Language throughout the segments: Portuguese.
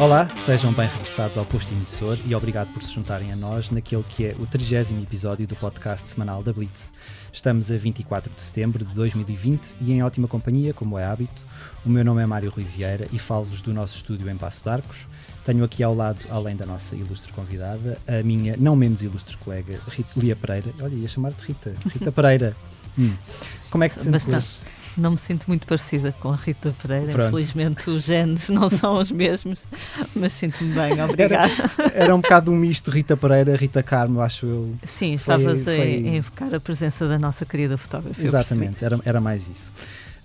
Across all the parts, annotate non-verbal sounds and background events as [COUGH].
Olá, sejam bem regressados ao posto emissor e obrigado por se juntarem a nós naquele que é o 30 episódio do podcast semanal da Blitz. Estamos a 24 de setembro de 2020 e em ótima companhia, como é hábito. O meu nome é Mário Rui Vieira e falo-vos do nosso estúdio em Passo de Arcos. Tenho aqui ao lado, além da nossa ilustre convidada, a minha não menos ilustre colega, Rita, Lia Pereira. Olha, ia chamar-te Rita. Rita Pereira. [LAUGHS] Hum. Como é que te sentes? não me sinto muito parecida com a Rita Pereira. Pronto. Infelizmente os genes não [LAUGHS] são os mesmos, mas sinto-me bem, obrigada. Era, era, um bocado um misto Rita Pereira, Rita Carmo, acho eu. Sim, estavas a, foi... a invocar a presença da nossa querida fotógrafa. Exatamente, era, era mais isso.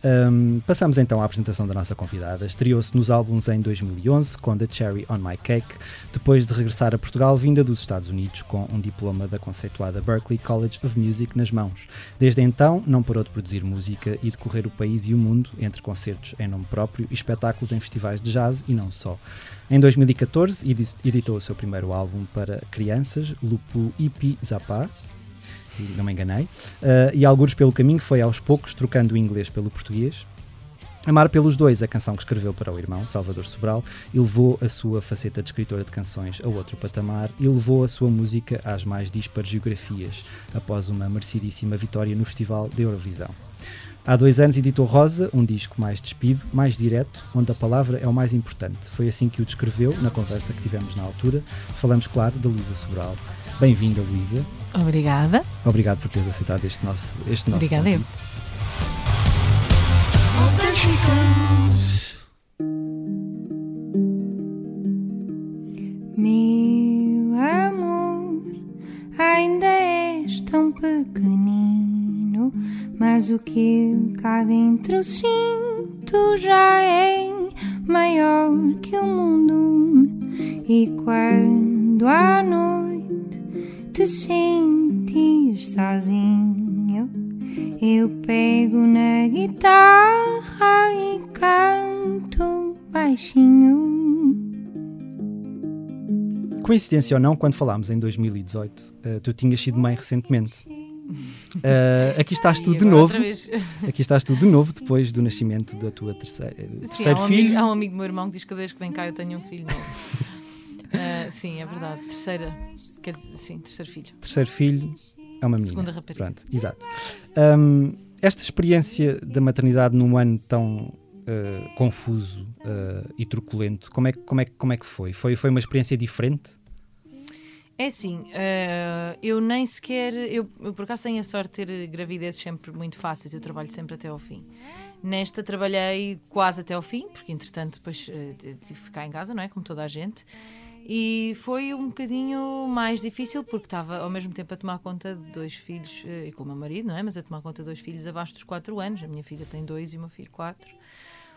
Um, passamos então à apresentação da nossa convidada. Estreou-se nos álbuns em 2011 com The Cherry on My Cake, depois de regressar a Portugal vinda dos Estados Unidos com um diploma da conceituada Berklee College of Music nas mãos. Desde então, não parou de produzir música e de correr o país e o mundo entre concertos em nome próprio e espetáculos em festivais de jazz e não só. Em 2014, editou o seu primeiro álbum para crianças, Lupu Ipi Zapá, não me enganei, uh, e alguns pelo caminho foi aos poucos trocando o inglês pelo português. Amar pelos dois, a canção que escreveu para o irmão, Salvador Sobral, e levou a sua faceta de escritora de canções a outro patamar e levou a sua música às mais dispares geografias, após uma merecidíssima vitória no Festival de Eurovisão. Há dois anos editou Rosa, um disco mais despido, mais direto, onde a palavra é o mais importante. Foi assim que o descreveu na conversa que tivemos na altura. Falamos, claro, da Luísa Sobral. Bem-vinda, Luísa. Obrigada. Obrigado por teres aceitado este nosso, este nosso Obrigada convite. Meu amor, ainda és tão pequenino, mas o que eu cá dentro sinto já é maior que o mundo. E quando à noite te sentir sozinho, eu pego na guitarra e canto baixinho. Coincidência ou não, quando falámos em 2018, uh, eh, tu tinhas sido mãe recentemente. Uh, aqui estás tu de novo. [LAUGHS] Aqui estás tu de novo depois do nascimento da tua terceira, sim, terceiro há um filho. Amigo, há um amigo do meu irmão que diz que cada vez que vem cá eu tenho um filho novo. [LAUGHS] uh, sim, é verdade. Terceira Quer dizer, sim, terceiro filho. Terceiro filho é uma menina. Segunda rapariga. Pronto, exato. Um, esta experiência da maternidade num ano tão uh, confuso uh, e truculento, como é, como, é, como é que foi? Foi, foi uma experiência diferente? É assim, uh, eu nem sequer. Eu, eu, por acaso tenho a sorte de ter gravidezes sempre muito fáceis, eu trabalho sempre até ao fim. Nesta trabalhei quase até ao fim, porque entretanto depois tive que ficar em casa, não é? Como toda a gente. E foi um bocadinho mais difícil porque estava ao mesmo tempo a tomar conta de dois filhos, eh, e com o meu marido, não é? Mas a tomar conta de dois filhos abaixo dos 4 anos. A minha filha tem dois e o meu filho quatro.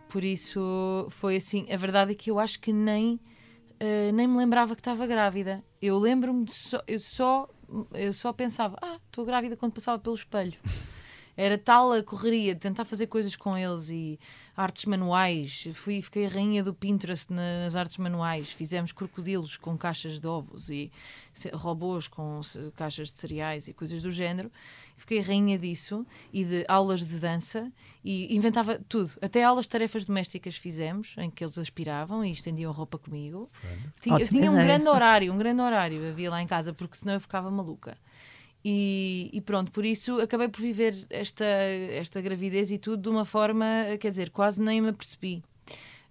Por isso foi assim. A verdade é que eu acho que nem, uh, nem me lembrava que estava grávida. Eu lembro-me de só, eu só, eu só pensava, ah, estou grávida quando passava pelo espelho. Era tal a correria de tentar fazer coisas com eles e artes manuais. Fui, fiquei a rainha do Pinterest nas artes manuais. Fizemos crocodilos com caixas de ovos e robôs com caixas de cereais e coisas do género. Fiquei a rainha disso e de aulas de dança e inventava tudo. Até aulas de tarefas domésticas fizemos, em que eles aspiravam e estendiam roupa comigo. Tinha, eu tinha um grande horário, um grande horário havia lá em casa, porque senão eu ficava maluca. E, e, pronto, por isso acabei por viver esta, esta gravidez e tudo de uma forma, quer dizer, quase nem me apercebi.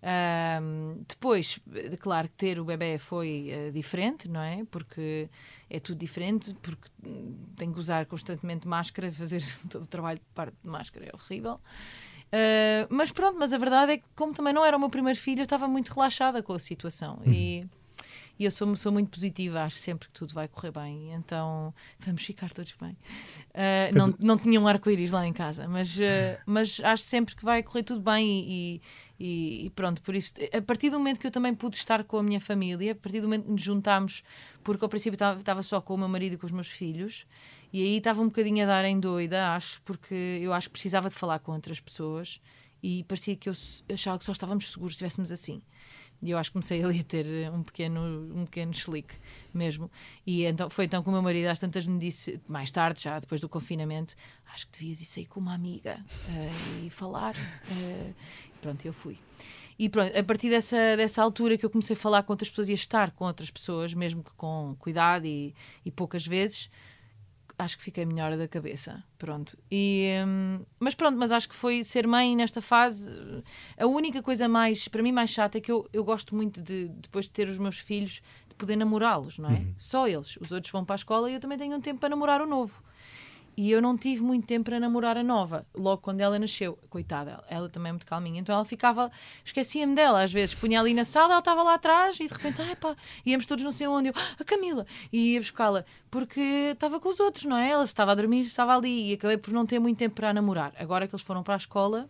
Um, depois, claro que ter o bebê foi uh, diferente, não é? Porque é tudo diferente, porque tenho que usar constantemente máscara, [LAUGHS] fazer todo o trabalho de parte de máscara é horrível. Uh, mas pronto, mas a verdade é que, como também não era o meu primeiro filho, eu estava muito relaxada com a situação. E e eu sou, sou muito positiva, acho sempre que tudo vai correr bem, então vamos ficar todos bem. Uh, não, não tinha um arco-íris lá em casa, mas, uh, mas acho sempre que vai correr tudo bem e, e, e, pronto, por isso, a partir do momento que eu também pude estar com a minha família, a partir do momento que nos juntámos, porque ao princípio estava só com o meu marido e com os meus filhos, e aí estava um bocadinho a dar em doida, acho, porque eu acho que precisava de falar com outras pessoas e parecia que eu achava que só estávamos seguros se estivéssemos assim. E eu acho que comecei ali a ter um pequeno, um pequeno chilique mesmo. E então, foi então que o meu marido às tantas me disse, mais tarde, já depois do confinamento, acho que devias ir sair com uma amiga uh, e falar. Uh, [LAUGHS] pronto, eu fui. E pronto, a partir dessa, dessa altura que eu comecei a falar com outras pessoas e a estar com outras pessoas, mesmo que com cuidado e, e poucas vezes, acho que fiquei melhor da cabeça. Pronto. E, hum, mas pronto, mas acho que foi ser mãe nesta fase. A única coisa mais, para mim, mais chata é que eu, eu gosto muito de, depois de ter os meus filhos, de poder namorá-los, não é? Uhum. Só eles. Os outros vão para a escola e eu também tenho um tempo para namorar o novo. E eu não tive muito tempo para namorar a nova, logo quando ela nasceu. Coitada, ela também é muito calminha. Então ela ficava, esquecia-me dela às vezes. Punha ali na sala, ela estava lá atrás e de repente, ai pá, íamos todos não sei onde. Eu, a Camila! E ia buscá-la, porque estava com os outros, não é? Ela estava a dormir, estava ali. E acabei por não ter muito tempo para namorar. Agora que eles foram para a escola,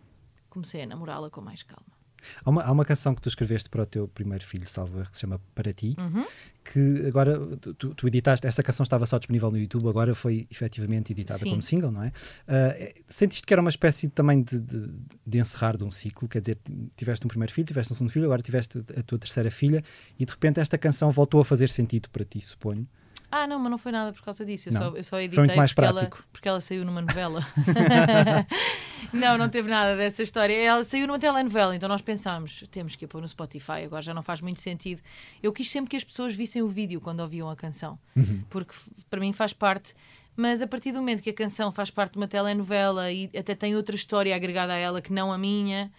comecei a namorá-la com mais calma. Há uma, há uma canção que tu escreveste para o teu primeiro filho, Salva, que se chama Para Ti, uhum. que agora tu, tu, editaste, essa canção estava só disponível no YouTube, agora foi efetivamente editada Sim. como single, não é? Uh, sentiste que era uma espécie também de, de, de, encerrar de um ciclo, quer dizer, tiveste um primeiro filho, tiveste um segundo filho, agora tiveste a tua terceira filha e de repente esta canção voltou a fazer sentido para ti, suponho. Ah, não, mas não foi nada por causa disso. Eu, não. só, eu só editei mais porque, prático. ela, porque ela saiu numa novela. [LAUGHS] não, não teve nada dessa história. Ela saiu numa telenovela, então nós pensámos, temos que ir pôr no Spotify, agora já não faz muito sentido. Eu quis sempre que as pessoas vissem o vídeo quando ouviam a canção, uhum. porque para mim faz parte. Mas a partir do momento que a canção faz parte de uma telenovela e até tem outra história agregada a ela que não a minha,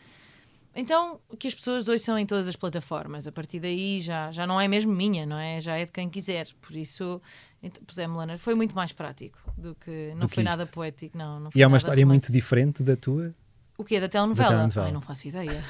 então, que as pessoas ouçam em todas as plataformas. A partir daí já, já não é mesmo minha, não é? Já é de quem quiser. Por isso, então, pusemos-la. Foi muito mais prático do que. Não do foi que nada poético, não. não e é uma história muito diferente da tua? O quê? Da telenovela? Da telenovela. Ai, não faço ideia.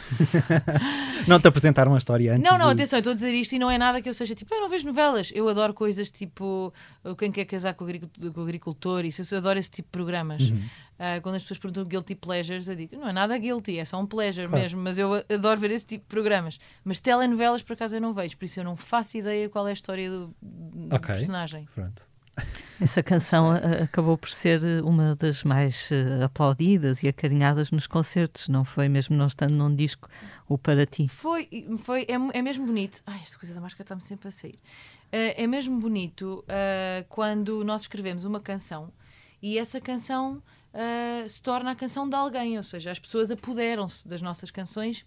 [LAUGHS] não te apresentaram uma história antes? Não, não, de... atenção, estou a dizer isto e não é nada que eu seja tipo, eu não vejo novelas. Eu adoro coisas tipo Quem Quer Casar com o Agricultor, isso, eu adoro esse tipo de programas. Uhum. Uh, quando as pessoas perguntam guilty pleasures, eu digo, não é nada guilty, é só um pleasure claro. mesmo, mas eu adoro ver esse tipo de programas. Mas telenovelas, por acaso, eu não vejo, por isso eu não faço ideia qual é a história do, do okay. personagem. Pronto. Essa canção acabou por ser eh, uma das mais uh, aplaudidas e acarinhadas nos concertos, não foi mesmo não estando num disco o para ti? Foi, foi é, é mesmo bonito. Ai, esta coisa da máscara está-me sempre a sair. Uh, é mesmo bonito uh, quando nós escrevemos uma canção e essa canção se torna a canção de alguém, ou seja, as pessoas apoderam-se das nossas canções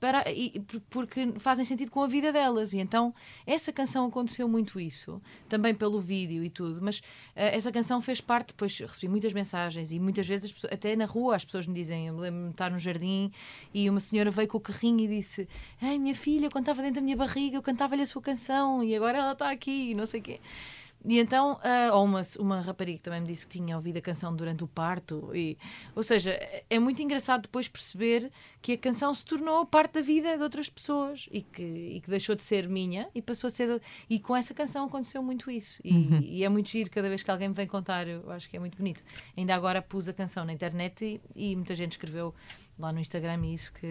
para, e, porque fazem sentido com a vida delas. E então essa canção aconteceu muito isso, também pelo vídeo e tudo, mas uh, essa canção fez parte, depois recebi muitas mensagens e muitas vezes, pessoas, até na rua, as pessoas me dizem, eu lembro-me de estar no jardim e uma senhora veio com o carrinho e disse: Ai, minha filha, quando estava dentro da minha barriga, eu cantava-lhe a sua canção e agora ela está aqui, e não sei o quê. E então, uh, ou uma, uma rapariga também me disse que tinha ouvido a canção durante o parto. E, ou seja, é muito engraçado depois perceber que a canção se tornou parte da vida de outras pessoas e que, e que deixou de ser minha e passou a ser. De, e com essa canção aconteceu muito isso. E, uhum. e, é muito giro cada vez que alguém me vem contar, eu acho que é muito bonito. Ainda agora pus a canção na internet e, e muita gente escreveu lá no Instagram isso que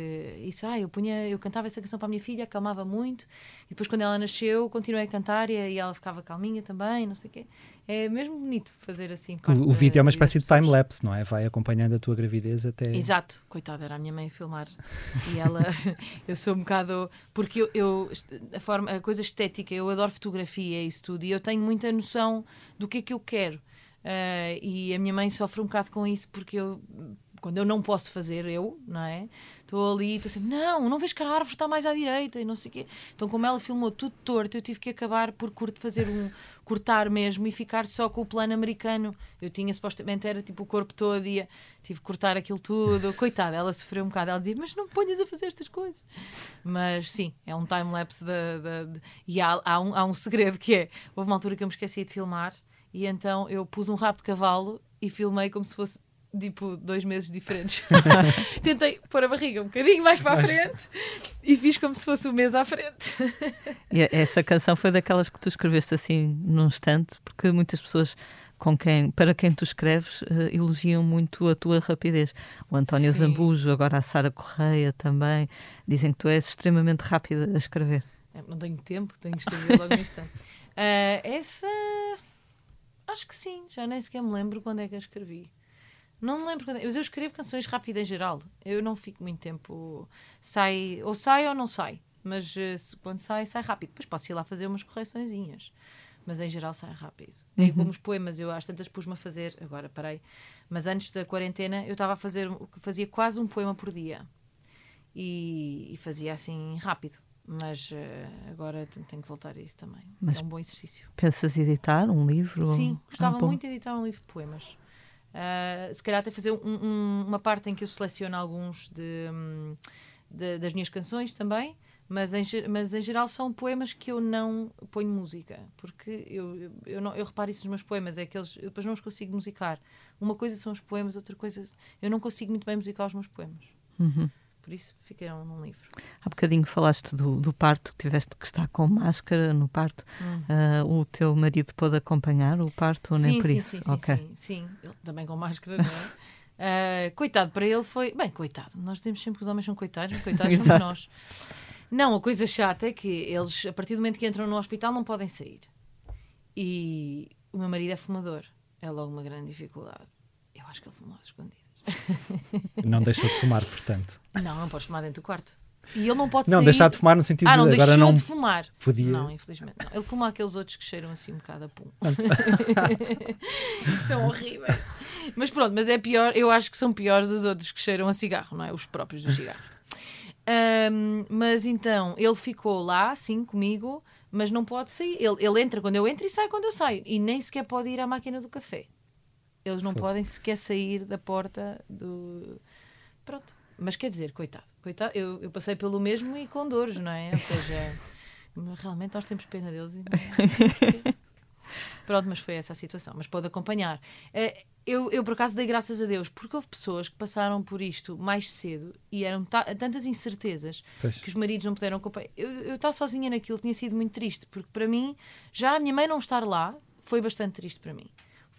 isso ah eu punha eu cantava essa canção para a minha filha acalmava muito. E depois quando ela nasceu continuei a cantar e, e ela ficava calminha também não sei o quê. É mesmo bonito fazer assim o, o vídeo é uma espécie de time lapse não é? Vai acompanhando a tua gravidez até exato. Coitada era a minha mãe a filmar. E ela [LAUGHS] eu sou um bocado porque eu, eu, a forma a coisa estética eu adoro fotografia isso tudo e eu tenho muita noção do que é que eu quero. Uh, e a minha mãe sofre um bocado com isso porque eu quando eu não posso fazer, eu, não é? Estou ali, estou sempre, não, não vejo que a árvore está mais à direita e não sei o quê. Então, como ela filmou tudo torto, eu tive que acabar por fazer um cortar mesmo e ficar só com o plano americano. Eu tinha supostamente era tipo o corpo todo e tive que cortar aquilo tudo. [LAUGHS] Coitada, ela sofreu um bocado. Ela dizia, mas não ponhas a fazer estas coisas. Mas sim, é um time-lapse de, de, de, e há, há, um, há um segredo que é: houve uma altura que eu me esqueci de filmar e então eu pus um rabo de cavalo e filmei como se fosse tipo dois meses diferentes. [LAUGHS] Tentei pôr a barriga um bocadinho mais para a frente e fiz como se fosse um mês à frente. e essa canção foi daquelas que tu escreveste assim num instante, porque muitas pessoas com quem, para quem tu escreves uh, elogiam muito a tua rapidez. O António Sim. Zambujo, agora a Sara Correia também, dizem que tu és extremamente rápida a escrever. É, não tenho tempo, tenho que escrever logo no instante. Uh, [LAUGHS] essa. Acho que sim, já nem sequer me lembro quando é que a escrevi. Não me lembro quando. Mas eu escrevo canções rápidas em geral. Eu não fico muito tempo. Sai. Ou sai ou não sai. mas se, quando sai, sai rápido. Depois posso ir lá fazer umas correçõezinhas. Mas em geral sai rápido. Uhum. É como os poemas, eu às tantas pus-me a fazer, agora parei, mas antes da quarentena eu estava a fazer, fazia quase um poema por dia. E, e fazia assim rápido. Mas uh, agora tenho que voltar a isso também. Mas é um bom exercício. Pensas editar um livro? Sim, gostava ah, muito de editar um livro de poemas. Uh, se calhar até fazer um, um, uma parte em que eu seleciono alguns de, hum, de, das minhas canções também, mas em, mas em geral são poemas que eu não ponho música, porque eu, eu, não, eu reparo isso nos meus poemas, é que eles, eu depois não os consigo musicar. Uma coisa são os poemas, outra coisa. Eu não consigo muito bem musicar os meus poemas. Uhum. Por isso ficaram num livro. Há bocadinho falaste do, do parto, que tiveste que estar com máscara no parto. Hum. Uh, o teu marido pôde acompanhar o parto ou sim, nem por sim, isso? Sim, okay. sim, sim, ele também com máscara, não é? uh, [LAUGHS] coitado, para ele foi. Bem, coitado, nós dizemos sempre que os homens são coitados, mas coitados [LAUGHS] somos nós. Não, a coisa chata é que eles, a partir do momento que entram no hospital, não podem sair. E o meu marido é fumador. É logo uma grande dificuldade. Eu acho que ele fumou às escondidas. Não deixou de fumar, portanto. Não, não podes fumar dentro do quarto. E ele não pode Não, sair... deixar de fumar no sentido ah, não, de agora não de fumar. Podia. Não, infelizmente. Não. Ele fuma aqueles outros que cheiram assim um bocado a pum. [LAUGHS] são horríveis. Mas pronto, mas é pior, eu acho que são piores os outros que cheiram a cigarro, não é? Os próprios dos cigarros. Um, mas então, ele ficou lá, assim, comigo, mas não pode sair. Ele, ele entra quando eu entro e sai quando eu saio. E nem sequer pode ir à máquina do café. Eles não Foi. podem sequer sair da porta do. Pronto. Mas quer dizer, coitado, coitado eu, eu passei pelo mesmo e com dores, não é? Ou seja, realmente nós temos pena deles. É? [LAUGHS] Pronto, mas foi essa a situação. Mas pode acompanhar. Eh, eu, eu, por acaso, dei graças a Deus, porque houve pessoas que passaram por isto mais cedo e eram tantas incertezas pois. que os maridos não puderam acompanhar. Eu, eu estar sozinha naquilo tinha sido muito triste, porque para mim, já a minha mãe não estar lá foi bastante triste para mim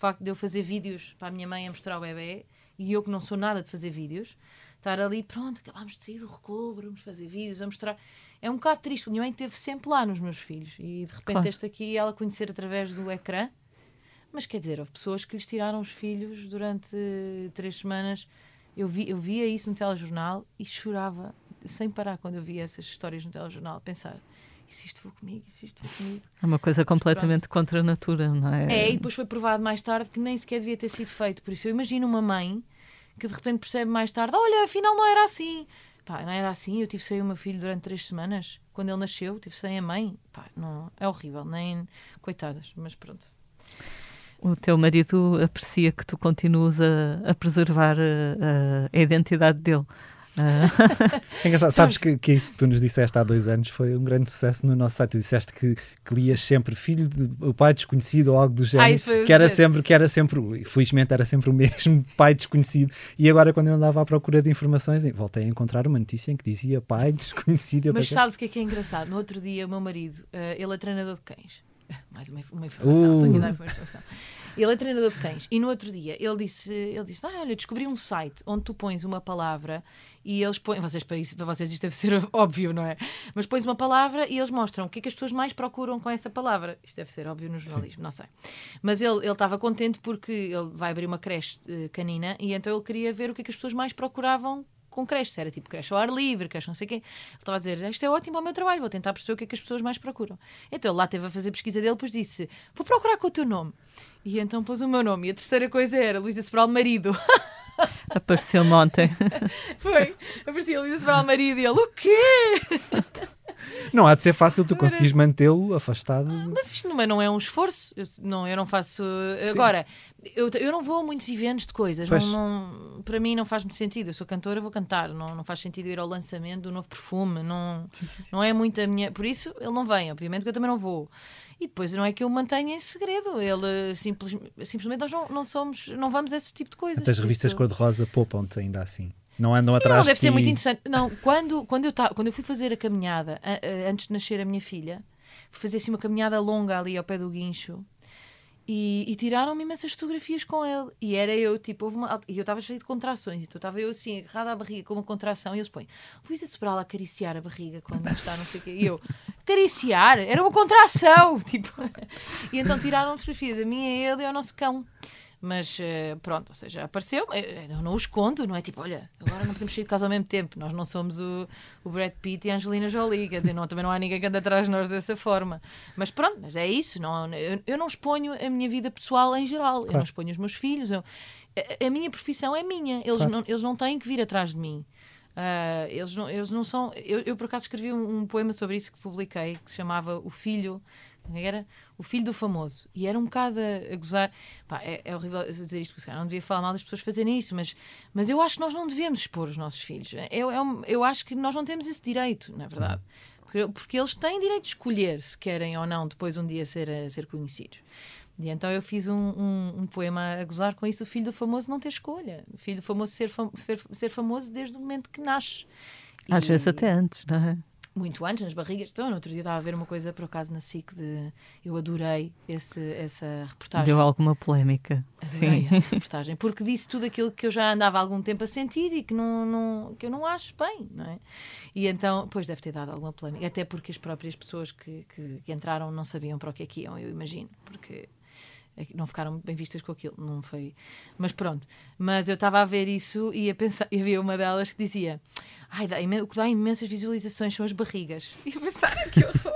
facto de eu fazer vídeos para a minha mãe a mostrar o bebê e eu que não sou nada de fazer vídeos, estar ali, pronto, acabámos de sair do recobro, vamos fazer vídeos, a mostrar. É um bocado triste, a minha mãe esteve sempre lá nos meus filhos e de repente claro. este aqui ela conhecer através do ecrã. Mas quer dizer, houve pessoas que lhes tiraram os filhos durante três semanas. Eu, vi, eu via isso no telejornal e chorava sem parar quando eu via essas histórias no telejornal. Pensar, se isto for comigo, se isto for comigo. É uma coisa completamente contra a natura, não é? É, e depois foi provado mais tarde que nem sequer devia ter sido feito. Por isso eu imagino uma mãe que de repente percebe mais tarde: olha, afinal não era assim. Pá, não era assim. Eu tive sem o meu filho durante três semanas. Quando ele nasceu, tive sem a mãe. Pá, não, é horrível, nem. Coitadas, mas pronto. O teu marido aprecia que tu continuas a, a preservar a, a identidade dele. É engraçado, sabes que, que isso que tu nos disseste há dois anos foi um grande sucesso no nosso site. Tu disseste que, que lias sempre filho de o pai desconhecido ou algo do género, ah, que era sempre que era sempre, felizmente era sempre o mesmo [LAUGHS] pai desconhecido. E agora quando eu andava à procura de informações, voltei a encontrar uma notícia em que dizia pai desconhecido. Mas sabes o que é que é engraçado? No outro dia o meu marido, uh, ele é treinador de cães. [LAUGHS] Mais uma, uma informação, uh. estou aqui a dar uma informação. Ele é treinador de cães. E no outro dia ele disse: ele disse ah, olha, descobri um site onde tu pões uma palavra e eles põem. Vocês, para, isso, para vocês isto deve ser [LAUGHS] óbvio, não é? Mas pões uma palavra e eles mostram o que é que as pessoas mais procuram com essa palavra. Isto deve ser óbvio no jornalismo, Sim. não sei. Mas ele, ele estava contente porque ele vai abrir uma creche uh, canina e então ele queria ver o que é que as pessoas mais procuravam com creche, era tipo creche ao ar livre, creche não sei o quê. Ele estava a dizer, isto é ótimo ao meu trabalho, vou tentar perceber o que é que as pessoas mais procuram. Então ele lá teve a fazer pesquisa dele, depois disse, vou procurar com o teu nome. E então pôs o meu nome. E a terceira coisa era Luísa Sobral Marido. [LAUGHS] Apareceu-me ontem. [LAUGHS] Foi. Aparecia Luísa Sobral Marido e ele, o quê? [LAUGHS] Não há de ser fácil tu conseguires mantê-lo afastado. Ah, mas isto não é, não é um esforço. Eu não, eu não faço. Agora, eu, eu não vou a muitos eventos de coisas. Não, não, para mim não faz muito sentido. Eu sou cantora, vou cantar. Não, não faz sentido ir ao lançamento do novo perfume. Não, sim, sim, sim. não é muito a minha. Por isso ele não vem, obviamente, que eu também não vou. E depois não é que eu mantenha em segredo. Ele simples, simplesmente nós não, não somos, não vamos a esse tipo de coisas. As revistas isso... cor-de-rosa poupam-te ainda assim. Não andam Sim, atrás não, deve ser muito interessante. Não, quando, quando, eu ta, quando eu fui fazer a caminhada, a, a, antes de nascer a minha filha, fui fazer assim uma caminhada longa ali ao pé do guincho e, e tiraram-me imensas fotografias com ele. E era eu, tipo, uma, e eu estava cheio de contrações, então estava eu assim, agarrada à barriga com uma contração, e eles põem Luísa Sobral a acariciar a barriga quando está, não sei o quê. E eu, acariciar? Era uma contração! [LAUGHS] Tipo, e então tiraram fotografias, a minha, ele e ao nosso cão. Mas uh, pronto, ou seja, apareceu, eu não os conto, não é tipo, olha, agora não podemos sair de casa ao mesmo tempo. Nós não somos o, o Brad Pitt e a Angelina Jolie, quer dizer, não, também não há ninguém que ande atrás de nós dessa forma. Mas pronto, mas é isso. Não, eu, eu não exponho a minha vida pessoal em geral, claro. eu não exponho os meus filhos. Eu, a, a, minha profissão é minha, eles, claro. não, eles não têm que vir atrás de mim. Uh, eles, não, eles não são. Eu, eu por acaso escrevi um, um, poema sobre isso que publiquei, que se chamava O Filho era o filho do famoso. E era um bocado a, a gozar. Pá, é, é, horrível dizer isto, porque não devia falar mal das pessoas fazerem isso, mas, mas eu acho que nós não devemos expor os nossos filhos. Eu, eu, eu acho que nós não temos esse direito, na verdade. Porque, porque, eles têm direito de escolher se querem ou não depois um dia ser, ser conhecidos. E então eu fiz um, um, um, poema a gozar com isso: o filho do famoso não ter escolha. O filho do famoso ser, fam ser, ser famoso desde o momento que nasce. Às e... vezes até antes, não é? Muito antes, nas barrigas. Então, no outro dia estava a ver uma coisa, por acaso, na SIC, de... eu adorei esse, essa reportagem. Deu alguma polémica. Adorei Sim. essa [LAUGHS] reportagem, porque disse tudo aquilo que eu já andava há algum tempo a sentir e que, não, não, que eu não acho bem, não é? E então, pois deve ter dado alguma polémica, até porque as próprias pessoas que, que, que entraram não sabiam para o que é que iam, eu imagino, porque não ficaram muito bem vistas com aquilo, não foi. Mas pronto. Mas eu estava a ver isso e a pensar, e havia uma delas que dizia: Ai, dá, o que dá imensas visualizações são as barrigas. E eu pensar, que horror!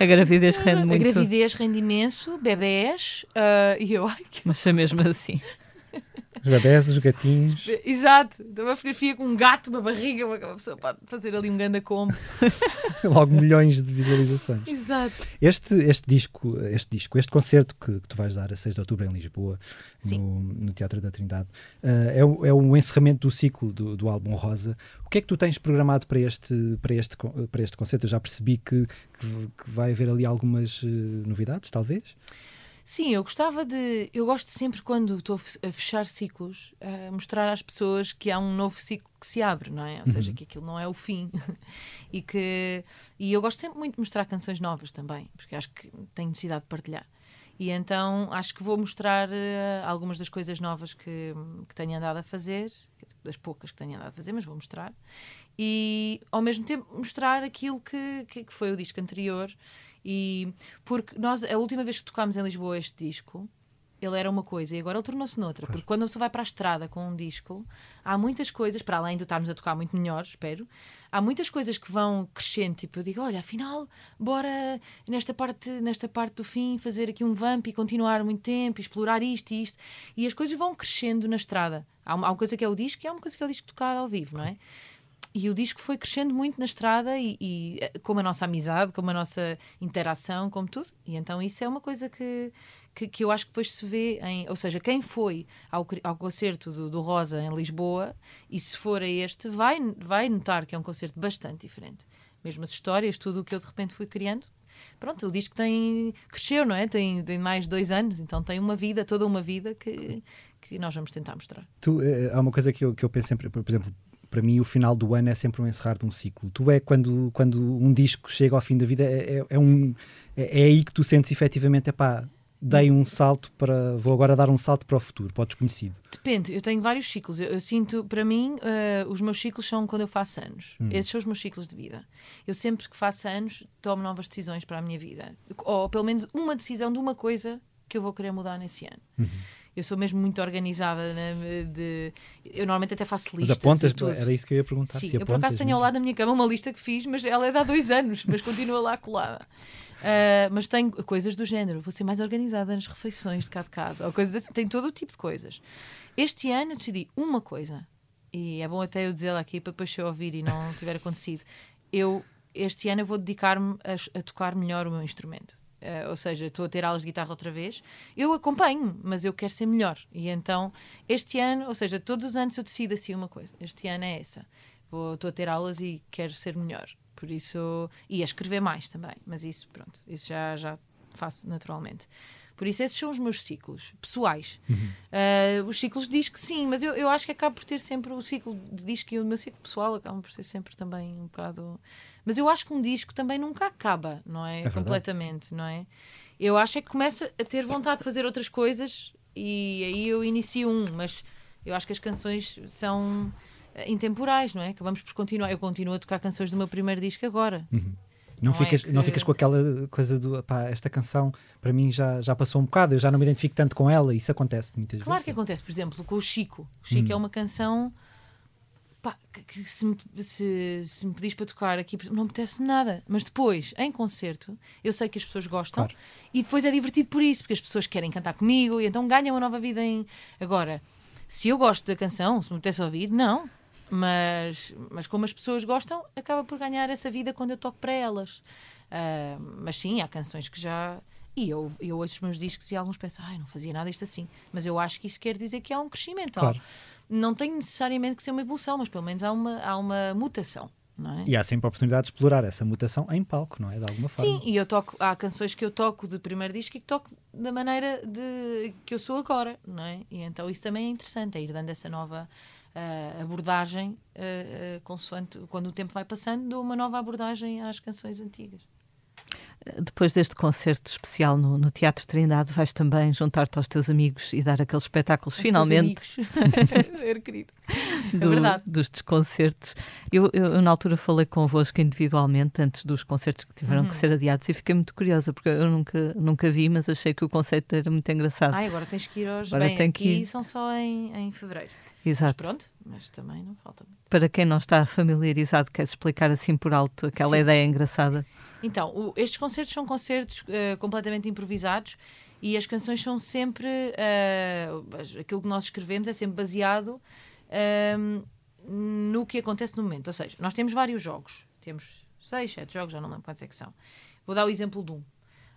a gravidez rende muito. A gravidez rende imenso, bebés, uh, e eu, ai, que... Mas foi mesmo assim. Os bebés, os gatinhos. Exato. Então, uma fotografia com um gato, uma barriga, uma pessoa pode fazer ali um ganda combo. [LAUGHS] Logo milhões de visualizações. Exato. Este, este disco, este disco, este concerto que, que tu vais dar a 6 de outubro em Lisboa, no, no, Teatro da Trindade, uh, é, o, é o encerramento do ciclo do, do álbum Rosa. O que é que tu tens programado para este, para este, para este concerto? Eu já percebi que, que, que vai haver ali algumas uh, novidades, talvez? Sim, eu gostava de. Eu gosto sempre, quando estou a fechar ciclos, a mostrar às pessoas que há um novo ciclo que se abre, não é? Ou uhum. seja, que aquilo não é o fim. [LAUGHS] e que. E eu gosto sempre muito de mostrar canções novas também, porque acho que tenho necessidade de partilhar. E então acho que vou mostrar uh, algumas das coisas novas que, que tenho andado a fazer, das poucas que tenho andado a fazer, mas vou mostrar. E ao mesmo tempo mostrar aquilo que, que, que foi o disco anterior e porque nós, a última vez que tocámos em Lisboa este disco, ele era uma coisa e agora ele tornou-se noutra. Claro. Porque quando a pessoa vai para a estrada com um disco, há muitas coisas, para além de estarmos a tocar muito melhor, espero, há muitas coisas que vão crescendo. Tipo, eu digo, olha, afinal, bora nesta parte, nesta parte do fim fazer aqui um vamp e continuar muito tempo, e explorar isto e isto. E as coisas vão crescendo na estrada. Há uma, há uma coisa que é o disco e há uma coisa que é o disco tocado ao vivo, não é? E o disco foi crescendo muito na estrada e, e eh, como a nossa amizade, como a nossa interação, como tudo. E então isso é uma coisa que, que, que eu acho que depois se vê em. Ou seja, quem foi ao, ao concerto do, do, Rosa em Lisboa e se for a este, vai, vai notar que é um concerto bastante diferente. Mesmo as histórias, tudo o que eu de repente fui criando. Pronto, o disco tem. cresceu, não é? Tem, tem mais dois anos, então tem uma vida, toda uma vida que, que nós vamos tentar mostrar. Tu, é, há uma coisa que eu, que eu penso sempre, por exemplo, para mim o final do ano é sempre um encerrar de um ciclo. Tu é quando, quando um disco chega ao fim da vida, é, é, é um, é, é, aí que tu sentes efetivamente, é pá, dei um salto para, vou agora dar um salto para o futuro, para o desconhecido. Depende, eu tenho vários ciclos. Eu, eu sinto, para mim, uh, os meus ciclos são quando eu faço anos. Hum. Esses são os meus ciclos de vida. Eu sempre que faço anos tomo novas decisões para a minha vida. Ou pelo menos uma decisão de uma coisa que eu vou querer mudar nesse ano. Uhum. Eu sou mesmo muito organizada. Né? De, eu normalmente até faço listas. Mas apontas? Era isso que eu ia perguntar. Sim, eu por acaso tenho ao lado da minha cama uma lista que fiz, mas ela é de há dois anos, mas continua lá colada. Uh, [LAUGHS] mas tenho coisas do género. Vou ser mais organizada nas refeições de cá de casa, ou coisas assim. Tenho todo o tipo de coisas. Este ano eu decidi uma coisa, e é bom até eu dizê-la aqui para depois eu ouvir e não [LAUGHS] tiver acontecido. Eu, este ano, eu vou dedicar-me a, a tocar melhor o meu instrumento. Uh, ou seja, estou a ter aulas de guitarra outra vez, eu acompanho, mas eu quero ser melhor. E então, este ano, ou seja, todos os anos eu decido assim uma coisa. Este ano é essa. Vou, estou a ter aulas e quero ser melhor. Por isso, e a escrever mais também. Mas isso, pronto, isso já, já faço naturalmente. Por isso, esses são os meus ciclos pessoais. Uhum. Uh, os ciclos de disco, sim, mas eu, eu acho que acabo por ter sempre o ciclo de disco e o meu ciclo pessoal acabam por ser sempre também um bocado mas eu acho que um disco também nunca acaba, não é? é Completamente, não é? Eu acho é que começa a ter vontade de fazer outras coisas e aí eu inicio um, mas eu acho que as canções são eh, intemporais, não é? Acabamos por continuar. Eu continuo a tocar canções do meu primeiro disco agora. Uhum. Não, Não é ficas, não que- ficas com aquela coisa do pá, esta canção para mim já, já passou um bocado, eu já não me identifico tanto com ela, isso acontece muitas Claro que vezes. acontece, por exemplo, com o Chico. O Chico Hum. é uma canção pá, que, que se, me, se, se me pedis para tocar aqui, não me apetece nada. Mas depois, em concerto, eu sei que as pessoas gostam Claro. e depois é divertido por isso, porque as pessoas querem cantar comigo e então ganham uma nova vida em. Agora, se eu gosto da canção, se me apetece ouvir, não. Mas, mas como as pessoas gostam, acaba por ganhar essa vida quando eu toco para elas. Ah, mas sim, há canções que já. E eu, eu ouço os meus discos e alguns pensam, ai, não fazia nada isto assim. Mas eu acho que isso quer dizer que há um crescimento. Claro. Não tem necessariamente que ser uma evolução, mas pelo menos há uma, há uma mutação, é? E há sempre a oportunidade de explorar essa mutação em palco, não é? De alguma forma. Sim, e eu toco, há canções que eu toco do primeiro disco e que toco da maneira de, que eu sou agora, não é? E então isso também é interessante, é ir dando essa nova ah, abordagem, ah, ah, consoante, quando o tempo vai passando, dou uma nova abordagem às canções antigas. Depois deste concerto especial no, no Teatro Trindade, vais também juntar-te aos teus amigos e dar aqueles espetáculos finalmente. [LAUGHS] Ser querido. do- verdade. dos desconcertos. Eu, eu, na altura falei convosco individualmente antes dos concertos que tiveram Uhum. que ser adiados e fiquei muito curiosa porque eu nunca, nunca vi, mas achei que o conceito era muito engraçado. Ai, agora tens que ir aos. Agora Bem, aqui ir. são só em, em fevereiro. Mas Exato. pronto, mas também não falta muito. Para quem não está familiarizado, queres explicar assim por alto aquela Sim. ideia engraçada? Então, o- estes concertos são concertos eh, completamente improvisados e as canções são sempre. as- aquilo que nós escrevemos é sempre baseado ehm, no que acontece no momento. Ou seja, nós temos vários jogos. Temos seis, sete jogos, já não lembro quantos é que são. Vou dar o exemplo de um.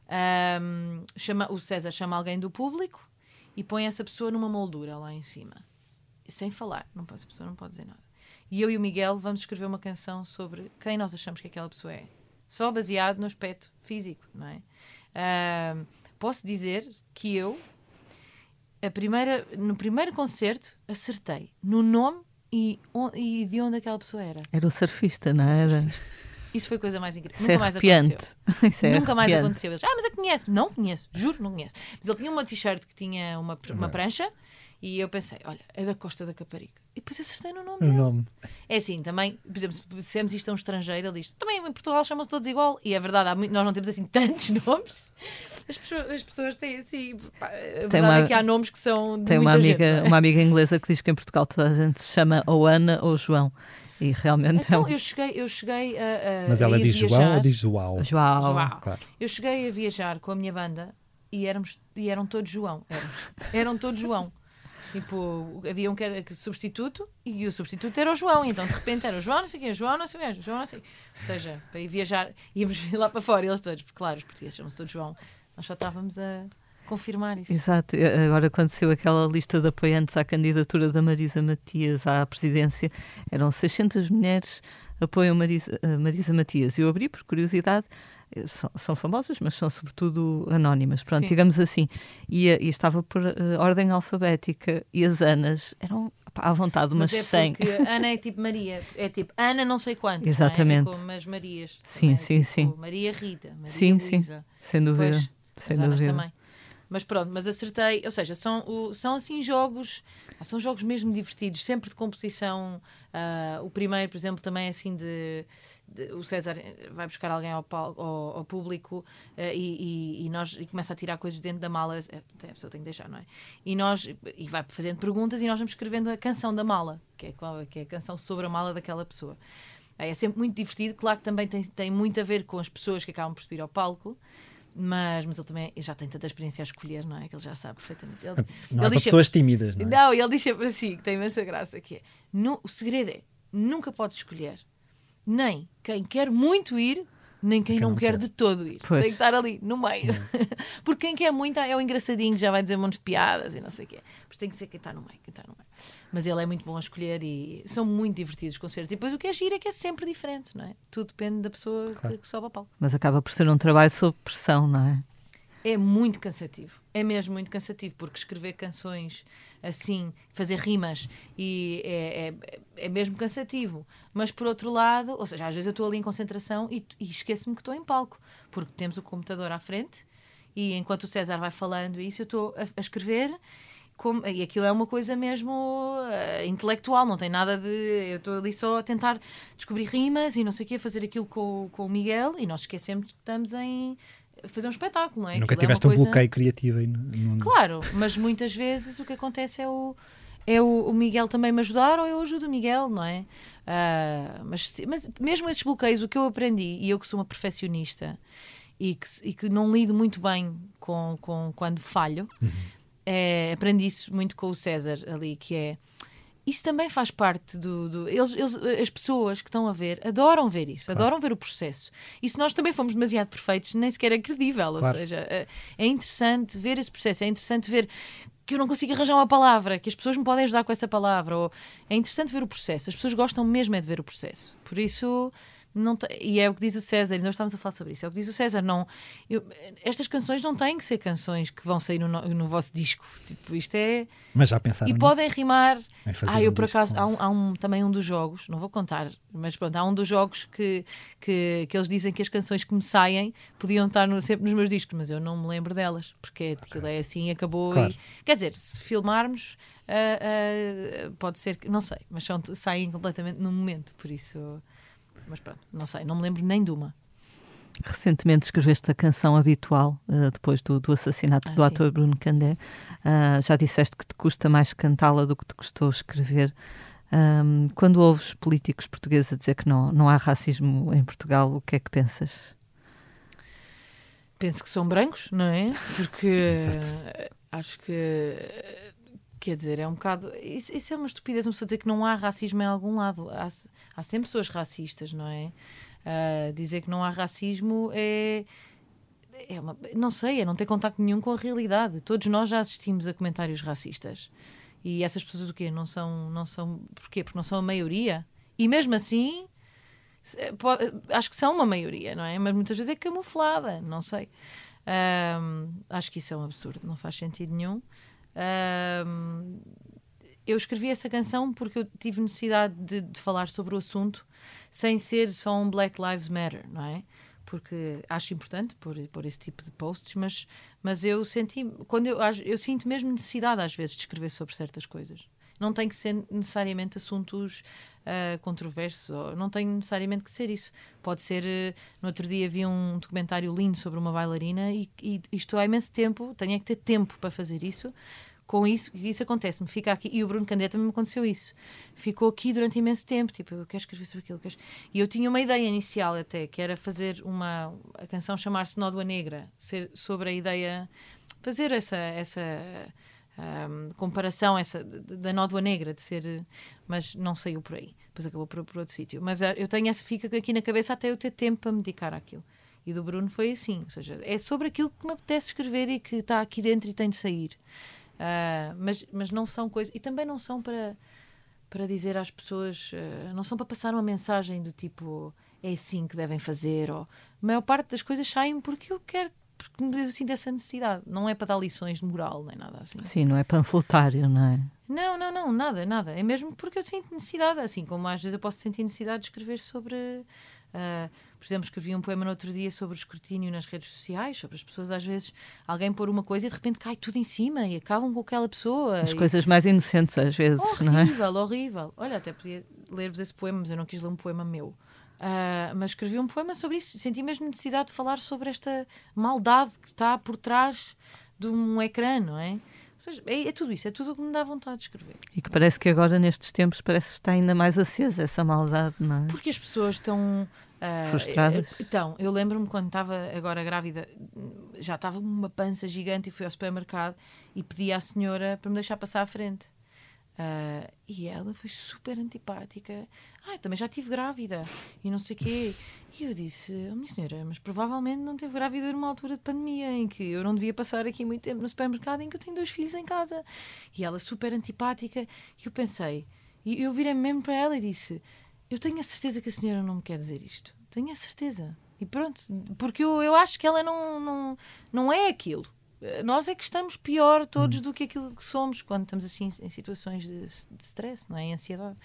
Ahm, chama, o César chama alguém do público e põe essa pessoa numa moldura lá em cima. Sem falar. Não, essa pessoa não pode dizer nada. E eu e o Miguel vamos escrever uma canção sobre quem nós achamos que aquela pessoa é só baseado no aspecto físico, não é? Ahm, posso dizer que eu, a primeira, no primeiro concerto, acertei no nome e, on- e de onde aquela pessoa era. Era o surfista, não era? Isso foi a coisa mais incrível. Isso Nunca é mais arrepiante. aconteceu. [LAUGHS] Isso é Nunca mais arrepiante. aconteceu. Eles, ah, mas eu conheço. Não conheço, juro, não conheço. Mas ele tinha uma t-shirt que tinha uma, uma prancha e eu pensei, olha, é da Costa da Caparica. E depois acertei no nome O dele. nome. É assim, também, por exemplo, se dissemos isto a um estrangeiro, ele diz, também em Portugal chamam-se todos igual. E é verdade, muito- nós não temos assim [LAUGHS] tantos nomes. As pessoas, as pessoas têm assim. pá, a verdade uma- é que há nomes que são de Tem uma amiga, gente, é? uma amiga inglesa que diz que em Portugal toda a gente se chama ou Ana ou João. E realmente Então, é um... eu cheguei, eu cheguei a. a Mas a ela ir diz João viajar. ou diz João? João. João. Claro. Eu cheguei a viajar com a minha banda e, éramos, e eram todos João. Éramos. Eram todos João. Tipo, havia um que era substituto e o substituto era o João. Então, de repente, era o João, não sei o quê, João, não sei o quê, João, não sei o. Ou seja, para ir viajar, íamos [LAUGHS] lá para fora, eles todos. Porque, claro, os portugueses chamam-se todos João. Nós só estávamos a confirmar isso. Exato, E agora aconteceu aquela lista de apoiantes à candidatura da Marisa Matias à presidência, eram 600 mulheres apoiam Marisa, a Marisa Matias. Eu abri por curiosidade, eh, são, são famosas, mas são sobretudo anónimas, pronto, Sim. digamos assim. E, eh, e estava por eh, ordem alfabética e as Anas eram pá, à vontade, umas Mas é 100. porque Ana é tipo Maria. É tipo Ana não sei quanto. Exatamente. Não é? É como as Marias. Sim, sim, tipo sim. Maria Rita, Maria Sim, sim. Sem dúvida. Pois, sem dúvida. também. Mas pronto, mas acertei. Ou seja, são, o- são assim jogos, são jogos mesmo divertidos, sempre de composição. Ah, o primeiro, por exemplo, também é assim de- o César vai buscar alguém ao, ao- ao público ah, e, e- nós e começa a tirar coisas dentro da mala. É, a pessoa tem que deixar, não é? E nós e vai fazendo perguntas e nós vamos escrevendo a canção da mala, que é, qual- que é a canção sobre a mala daquela pessoa. Ah, É sempre muito divertido, claro que também tem, tem muito a ver com as pessoas que acabam por subir ao palco, mas, mas ele também já tem tanta experiência a escolher, não é? Que ele já sabe perfeitamente. Ele, Não é ele para diz pessoas tímidas, não sempre, é? não, ele diz sempre assim, que tem imensa graça, que é, nu- o segredo é, nunca podes escolher nem quem quer muito ir, nem quem, Quem não, quer, quer. de todo ir. Pois. Tem que estar ali, no meio. [LAUGHS] Porque quem quer muito é o engraçadinho que já vai dizer montes de piadas e não sei o quê. Mas tem que ser quem está no meio, quem está no meio. Mas ele é muito bom a escolher e são muito divertidos os concertos. E depois o que é giro é que é sempre diferente, não é? Tudo depende da pessoa Claro. que, que sobe a palco. Mas acaba por ser um trabalho sob pressão, não é? É muito cansativo. É mesmo muito cansativo, porque escrever canções assim, fazer rimas, e é, é, é mesmo cansativo. Mas por outro lado, ou seja, às vezes eu estou ali em concentração e, e esqueço-me que estou em palco, porque temos o computador à frente e enquanto o César vai falando isso, eu estou a, a escrever como, e aquilo é uma coisa mesmo uh, intelectual, não tem nada de. Eu estou ali só a tentar descobrir rimas e não sei o quê, fazer aquilo com, com o Miguel e nós esquecemos que estamos em fazer um espetáculo, não é? Nunca Aquilo é tiveste uma um coisa- bloqueio criativo aí. Claro, mas muitas vezes o que acontece é o, é o, o Miguel também me ajudar ou eu ajudo o Miguel, não é? Ah, mas, mas mesmo esses bloqueios, o que eu aprendi, e eu que sou uma perfeccionista e que, e que não lido muito bem com, com quando falho, é, aprendi isso muito com o César ali, que é isso também faz parte do. do- eles, eles- as pessoas que estão a ver adoram ver isso, adoram ver o processo. E se nós também fomos demasiado perfeitos, nem sequer é credível. Ou Claro. seja, é, é interessante ver esse processo, é interessante ver que eu não consigo arranjar uma palavra, que as pessoas me podem ajudar com essa palavra. Ou, é interessante ver o processo. As pessoas gostam mesmo é de ver o processo. Por isso. Não e é o que diz o César, e nós estamos a falar sobre isso. É o que diz o César. Não, eu- estas canções não têm que ser canções que vão sair no, no- vosso disco. Tipo, isto é. Mas já pensaram E nisso? podem rimar. Ah, eu um por acaso, há, um, há um- também um dos jogos, não vou contar, mas pronto, há um dos jogos que, que, que eles dizem que as canções que me saem podiam estar no- sempre nos meus discos, mas eu não me lembro delas, porque aquilo é assim, acabou. Claro. E, quer dizer, se filmarmos, ah, ah, pode ser que, não sei, mas são, saem completamente no momento, por isso. Mas pronto, não sei, não me lembro nem de uma. Recentemente escreveste a canção habitual, eh, depois do, do assassinato Ah, do sim. ator Bruno Candé. Ah, já disseste que te custa mais cantá-la do que te custou escrever. Ahm, quando ouves políticos portugueses a dizer que não, não há racismo em Portugal, o que é que pensas? penso que são brancos, não é? Porque [LAUGHS] Exato. acho que quer dizer, é um bocado. Isso, isso é uma estupidez, uma pessoa dizer que não há racismo em algum lado. Há, há sempre pessoas racistas, não é? Ah, dizer que não há racismo é. É uma, não sei, é não ter contacto nenhum com a realidade. Todos nós já assistimos a comentários racistas. E essas pessoas o quê? Não são, não são. Porquê? Porque não são a maioria. E mesmo assim, pode- acho que são uma maioria, não é? Mas muitas vezes é camuflada, não sei. Ahm, acho que isso é um absurdo, não faz sentido nenhum. Ahm, eu escrevi essa canção porque eu tive necessidade de, de falar sobre o assunto sem ser só um Black Lives Matter, não é? Porque acho importante por, por esse tipo de posts, mas, mas eu senti, quando eu, eu sinto mesmo necessidade às vezes de escrever sobre certas coisas. Não tem que ser necessariamente assuntos ou não tem necessariamente que ser isso. Pode ser. eh, no outro dia vi um documentário lindo sobre uma bailarina e, e há imenso tempo, tenho é que ter tempo para fazer isso. Com isso, isso acontece-me, fica aqui. E o Bruno Candé também me aconteceu isso. Ficou aqui durante imenso tempo, tipo, eu quero escrever sobre aquilo. quero E eu tinha uma ideia inicial até, que era fazer uma. a canção chamar-se Nódoa Negra, ser sobre a ideia. fazer essa. essa ahm, comparação essa da nódoa negra de ser mas não saiu por aí. Depois acabou por, por outro sítio. Mas ah, eu tenho essa fica aqui na cabeça até eu ter tempo para me dedicar àquilo. E do Bruno foi assim ou seja é sobre aquilo que me apetece escrever e que está aqui dentro e tem de sair. Ah, mas mas não são coisas e também não são para para dizer às pessoas ah, não são para passar uma mensagem do tipo é assim que devem fazer ou a maior parte das coisas saem porque eu quero porque eu sinto essa necessidade não é para dar lições de moral nem nada assim Sim, não é panfletário, não é? não, não, não, nada, nada. É mesmo porque eu sinto necessidade, assim como às vezes eu posso sentir necessidade de escrever sobre. ah, por exemplo, escrevi um poema no outro dia sobre o escrutínio nas redes sociais, sobre as pessoas, às vezes, alguém pôr uma coisa e de repente cai tudo em cima e acabam com aquela pessoa. As e- coisas mais inocentes às vezes, não é? Horrível, horrível. Olha, até podia ler-vos esse poema, mas eu não quis ler um poema meu. Ah, mas escrevi um poema sobre isso. Senti mesmo necessidade de falar sobre esta maldade que está por trás de um ecrã, não é? Seja, é, é tudo isso, é tudo o que me dá vontade de escrever. E que parece que agora, nestes tempos, parece que está ainda mais acesa essa maldade, não é? Porque as pessoas estão. ah, Frustradas? eh, Então, eu lembro-me quando estava agora grávida, já estava com uma pança gigante e fui ao supermercado e pedi à senhora para me deixar passar à frente. Ah, e ela foi super antipática. Ah, também já estive grávida e não sei o quê. E eu disse, oh, minha senhora, mas provavelmente não teve grávida numa altura de pandemia em que eu não devia passar aqui muito tempo no supermercado em que eu tenho dois filhos em casa. E ela super antipática. E eu pensei, e eu virei mesmo para ela e disse: Eu tenho a certeza que a senhora não me quer dizer isto. Tenho a certeza. E pronto, porque eu, eu acho que ela não, não, não é aquilo. Nós é que estamos pior todos do que aquilo que somos quando estamos assim em situações de, de stress, não é? Em ansiedade.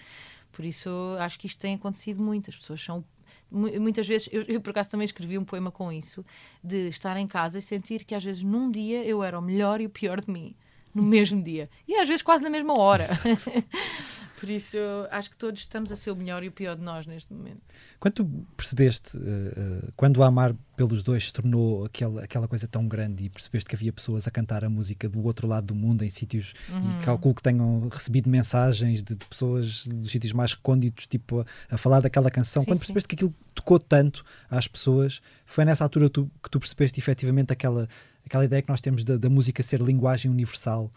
Por isso acho que isto tem acontecido muito. As pessoas são. mu- Muitas vezes, eu, eu por acaso também escrevi um poema com isso, de estar em casa e sentir que às vezes num dia eu era o melhor e o pior de mim. no [LAUGHS] mesmo dia. E às vezes quase na mesma hora. [LAUGHS] Por isso, acho que todos estamos a ser o melhor e o pior de nós neste momento. Quando tu percebeste, uh, uh, quando o Amar pelos dois se tornou aquela, aquela coisa tão grande e percebeste que havia pessoas a cantar a música do outro lado do mundo, em sítios, uhum. e calculo que tenham recebido mensagens de, de pessoas dos sítios mais recônditos, tipo, a, a falar daquela canção, sim, quando percebeste sim. que aquilo tocou tanto às pessoas, foi nessa altura tu, que tu percebeste efetivamente aquela, aquela ideia que nós temos da, da música ser linguagem universal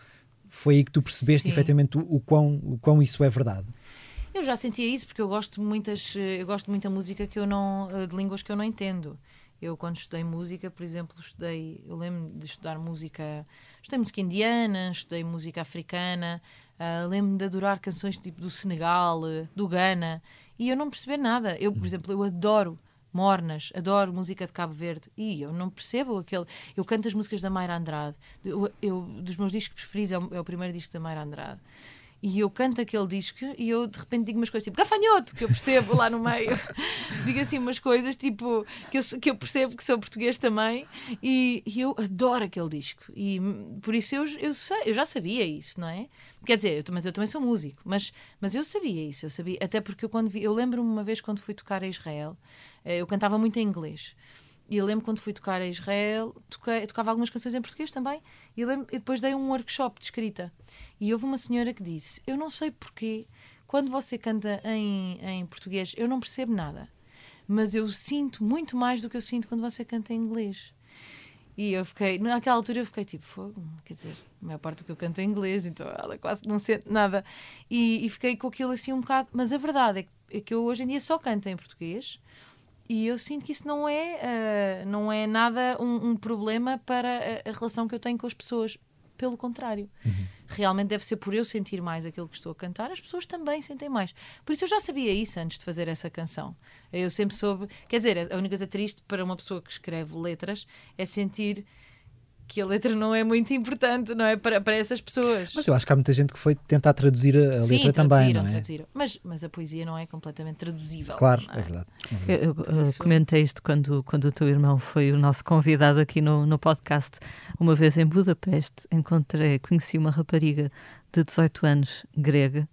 foi aí que tu percebeste Sim. efetivamente o, o, quão, o quão isso é verdade. Eu já sentia isso porque eu gosto de muitas, eu gosto muita música que eu não, de línguas que eu não entendo. Eu quando estudei música, por exemplo, estudei, eu lembro de estudar música, estudei música indiana, estudei música africana, uh, lembro-me de adorar canções tipo do Senegal, do Ghana, e eu não perceber nada. Eu, por exemplo, eu adoro mornas, adoro música de Cabo Verde e eu não percebo aquele. Eu canto as músicas da Mayra Andrade, eu, eu dos meus discos preferidos é o, é o primeiro disco da Mayra Andrade. E eu canto aquele disco e eu de repente digo umas coisas tipo gafanhoto, que eu percebo lá no meio. [LAUGHS] digo assim umas coisas tipo que eu, que eu percebo que sou português também e, e eu adoro aquele disco. E por isso eu, eu, sei, eu já sabia isso, não é? Quer dizer, eu, mas eu também sou músico, mas, mas eu sabia isso, eu sabia, até porque eu, quando vi, eu lembro-me uma vez quando fui tocar a Israel eh, eu cantava muito em inglês. E eu lembro quando fui tocar a Israel, toquei, tocava algumas canções em português também. E, depois dei um workshop de escrita. E houve uma senhora que disse: Eu não sei porquê, quando você canta em, em português, eu não percebo nada. Mas eu sinto muito mais do que eu sinto quando você canta em inglês. E eu fiquei, naquela altura eu fiquei tipo, fogo, quer dizer, a maior parte do que eu canto é inglês, então ela quase não sente nada. E, e fiquei com aquilo assim um bocado. Mas a verdade é que, é que eu hoje em dia só canto em português e eu sinto que isso não é, uh, não é nada um, um, problema para a, a, relação que eu tenho com as pessoas. Pelo contrário, uhum. realmente deve ser por eu sentir mais aquilo que estou a cantar, as pessoas também sentem mais. Por isso eu já sabia isso antes de fazer essa canção. Eu sempre soube. Quer dizer, a única coisa triste para uma pessoa que escreve letras é sentir que a letra não é muito importante, não é? Para, para essas pessoas. Mas eu acho que há muita gente que foi tentar traduzir a, a Sim, letra também, não é? traduziram. Mas, mas a poesia não é completamente traduzível. Claro, é? é? verdade. É verdade. Eu, eu, eu comentei isto quando, quando o teu irmão foi o nosso convidado aqui no, no podcast. Uma vez em Budapeste, encontrei, conheci uma rapariga de 18 anos, grega,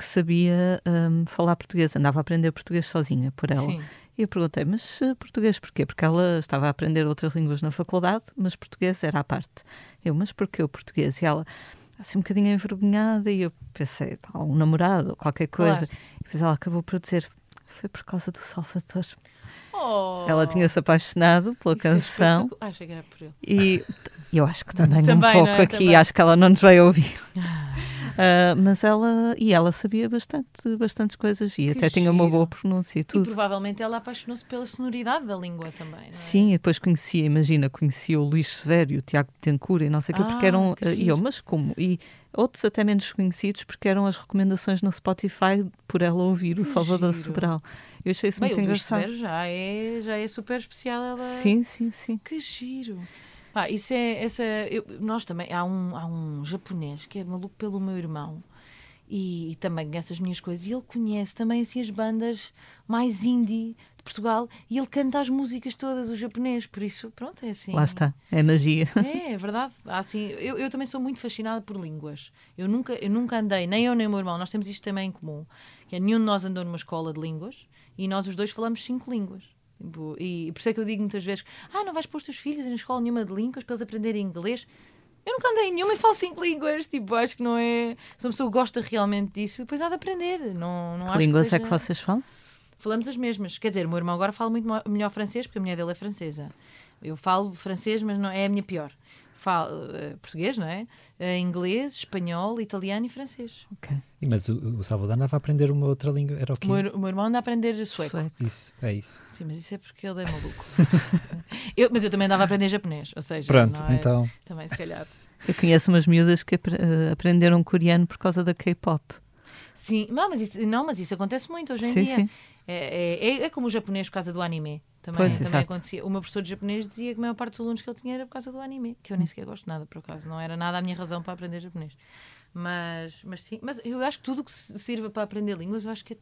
que sabia um, falar português, andava a aprender português sozinha por ela. Sim. E eu perguntei, mas uh, português porquê? Porque ela estava a aprender outras línguas na faculdade, mas português era à parte. Eu, mas porquê o português? E ela, assim um bocadinho envergonhada, e eu pensei, um namorado ou qualquer coisa. Claro. E depois ela acabou por dizer, foi por causa do Salvador. Oh. Ela tinha-se apaixonado pela Isso é canção. É Acho que era por ele. E [LAUGHS] eu acho que também, também um pouco é? aqui, também. acho que ela não nos vai ouvir. [LAUGHS] Uh, mas ela e ela sabia bastante bastantes coisas e que até giro. tinha uma boa pronúncia e tudo. E provavelmente ela apaixonou-se pela sonoridade da língua também. É? Sim, e depois conhecia, imagina, conhecia o Luís Severo e o Tiago Betancourt e não sei o ah, que, porque eram. Uh, e eu, mas como? E outros até menos conhecidos, porque eram as recomendações no Spotify por ela ouvir que o Salvador giro. Sobral. Eu achei isso Bem, muito o engraçado. Luís Severo já é, já é super especial. Ela... Sim, sim, sim. Que giro. Pá, isso é essa. Eu, nós também. Há um, há um japonês que é maluco pelo meu irmão e, e, também conhece as minhas coisas. E ele conhece também assim as bandas mais indie de Portugal e ele canta as músicas todas, o japonês. Por isso, pronto, é assim. Lá está, é magia. É, é verdade. Assim, eu, eu também sou muito fascinada por línguas. Eu nunca, eu nunca andei, nem eu nem o meu irmão, nós temos isto também em comum. Que é, nenhum de nós andou numa escola de línguas e nós os dois falamos cinco línguas. Tipo, e por isso é que eu digo muitas vezes: ah, não vais pôr os teus filhos na escola nenhuma de línguas para eles aprenderem inglês. Eu nunca andei em nenhuma e falo cinco línguas. Tipo, acho que não é. Se uma pessoa gosta realmente disso, depois há de aprender. Não, não que acho línguas que seja... é que vocês falam? Falamos as mesmas. Quer dizer, o meu irmão agora fala muito melhor francês, porque a mulher dele é francesa. Eu falo francês, mas não é a minha pior fala uh, português, não é? Uh, inglês, espanhol, italiano e francês. Ok. Mas o, o Salvador andava a aprender uma outra língua, era o quê? O meu, o meu irmão anda a aprender sueco. sueco. Isso, é isso. Sim, mas isso é porque ele é maluco. [LAUGHS] eu, mas eu também andava a aprender japonês, ou seja... Pronto, é, então... Também, se calhar. Eu conheço umas miúdas que uh, aprenderam coreano por causa da K-pop. Sim, não mas, isso, não, mas isso acontece muito hoje em sim, dia. Sim. É, é, é, como o japonês por causa do anime. Também, pois, também acontecia. O meu professor de japonês dizia que a maior parte dos alunos que ele tinha era por causa do anime, que eu nem sequer gosto nada, por acaso. Não era nada a minha razão para aprender japonês. Mas, mas sim, mas eu acho que tudo que sirva para aprender línguas, eu acho que é,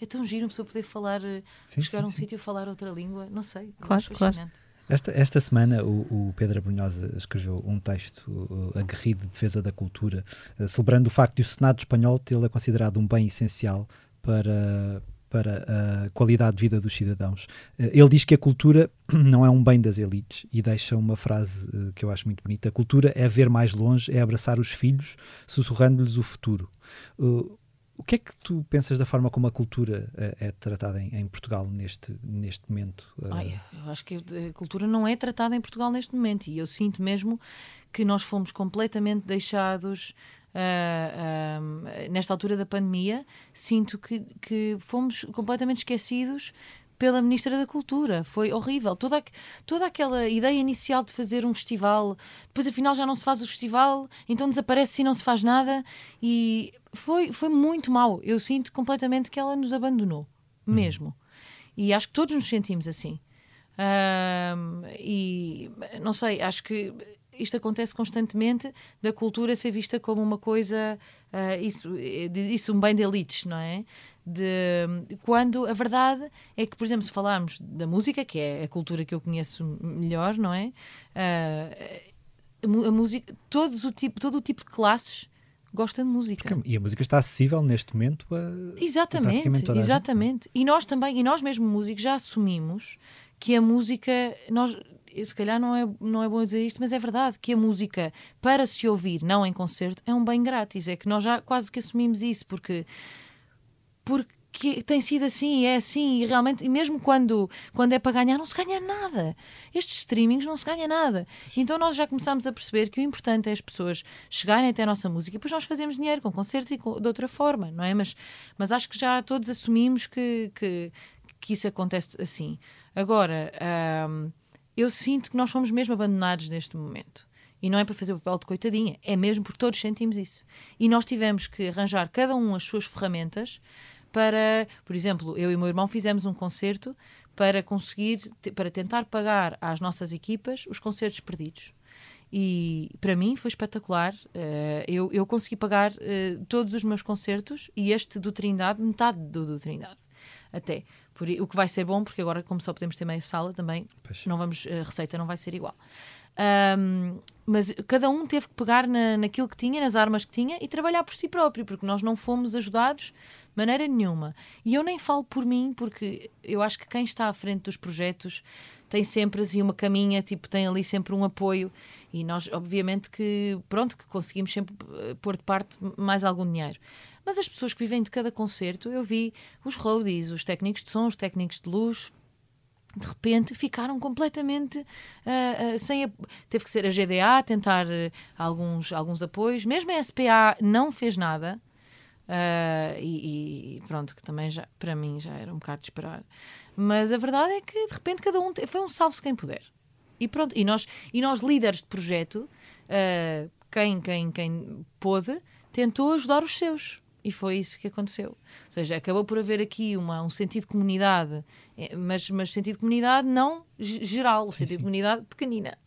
é tão giro uma pessoa poder falar, eh, sim, chegar sim, a um sítio e falar outra língua, não sei. Claro, claro. Esta, esta semana o, o Pedro Abrunhosa escreveu um texto uh, aguerrido de defesa da cultura, uh, celebrando o facto de o Senado espanhol tê-la considerado um bem essencial para, para a qualidade de vida dos cidadãos. Uh, ele diz que a cultura [CLEARS THROAT] não é um bem das elites e deixa uma frase uh, que eu acho muito bonita: a cultura é ver mais longe, é abraçar os filhos, sussurrando-lhes o futuro. Uh, o que é que tu pensas da forma como a cultura é, tratada em, em, Portugal neste, neste momento? Ai, eu acho que a cultura não é tratada em Portugal neste momento e eu sinto mesmo que nós fomos completamente deixados uh, uh, nesta altura da pandemia. Sinto que, que fomos completamente esquecidos pela Ministra da Cultura. Foi horrível. Toda, toda aquela ideia inicial de fazer um festival, depois afinal já não se faz o festival, então desaparece e não se faz nada. E foi, foi muito mal. Eu sinto completamente que ela nos abandonou, uhum. mesmo. E acho que todos nos sentimos assim. e não sei, acho que isto acontece constantemente da cultura ser vista como uma coisa, uh, isso, isso um bem de elites, não é? De, quando a verdade é que, por exemplo, se falarmos da música, que é a cultura que eu conheço melhor, não é? Uh, a, a música, todos o tipo, todo o tipo de classes gosta de música. Porque, e a música está acessível neste momento a Exatamente, a exatamente. E nós também, e nós mesmo músicos já assumimos que a música, nós se calhar não é, não é bom dizer isto, mas é verdade que a música para se ouvir, não em concerto, é um bem grátis. É que nós já quase que assumimos isso, porque porque que tem sido assim, é assim, e realmente, e mesmo quando, quando é para ganhar, não se ganha nada. Estes streamings não se ganha nada. Então nós já começámos a perceber que o importante é as pessoas chegarem até a nossa música e depois nós fazemos dinheiro com concertos e com, de outra forma, não é? Mas, mas acho que já todos assumimos que, que, que isso acontece assim. Agora, hum, eu sinto que nós fomos mesmo abandonados neste momento. E não é para fazer o papel de coitadinha, é mesmo porque todos sentimos isso. E nós tivemos que arranjar cada um as suas ferramentas para, por exemplo, eu e o meu irmão fizemos um concerto para conseguir, para tentar pagar às nossas equipas os concertos perdidos. E para mim foi espetacular. Uh, eu, eu consegui pagar uh, todos os meus concertos e este do Trindade, metade do, do Trindade. Até. Por, o que vai ser bom, porque agora, como só podemos ter meia sala, também pois. não vamos, a receita não vai ser igual. Um, mas cada um teve que pegar na, naquilo que tinha, nas armas que tinha e trabalhar por si próprio, porque nós não fomos ajudados de maneira nenhuma. E eu nem falo por mim, porque eu acho que quem está à frente dos projetos tem sempre assim uma caminha, tipo, tem ali sempre um apoio e nós, obviamente, que pronto, que conseguimos sempre eh, pôr de parte mais algum dinheiro. Mas as pessoas que vivem de cada concerto, eu vi os roadies, os técnicos de som, os técnicos de luz, de repente ficaram completamente uh, uh, sem. Teve que ser a GDA tentar uh, alguns, alguns apoios, mesmo a SPA não fez nada. E, e, pronto, que também já, para mim já era um bocado de esperar. Mas a verdade é que de repente cada um foi um salve-se quem puder. E pronto, e nós, e nós líderes de projeto, quem, quem, quem pôde, tentou ajudar os seus. E foi isso que aconteceu. Ou seja, acabou por haver aqui uma, um sentido de comunidade, eh, mas, mas sentido de comunidade não geral, sim, sentido sim. de comunidade pequenina.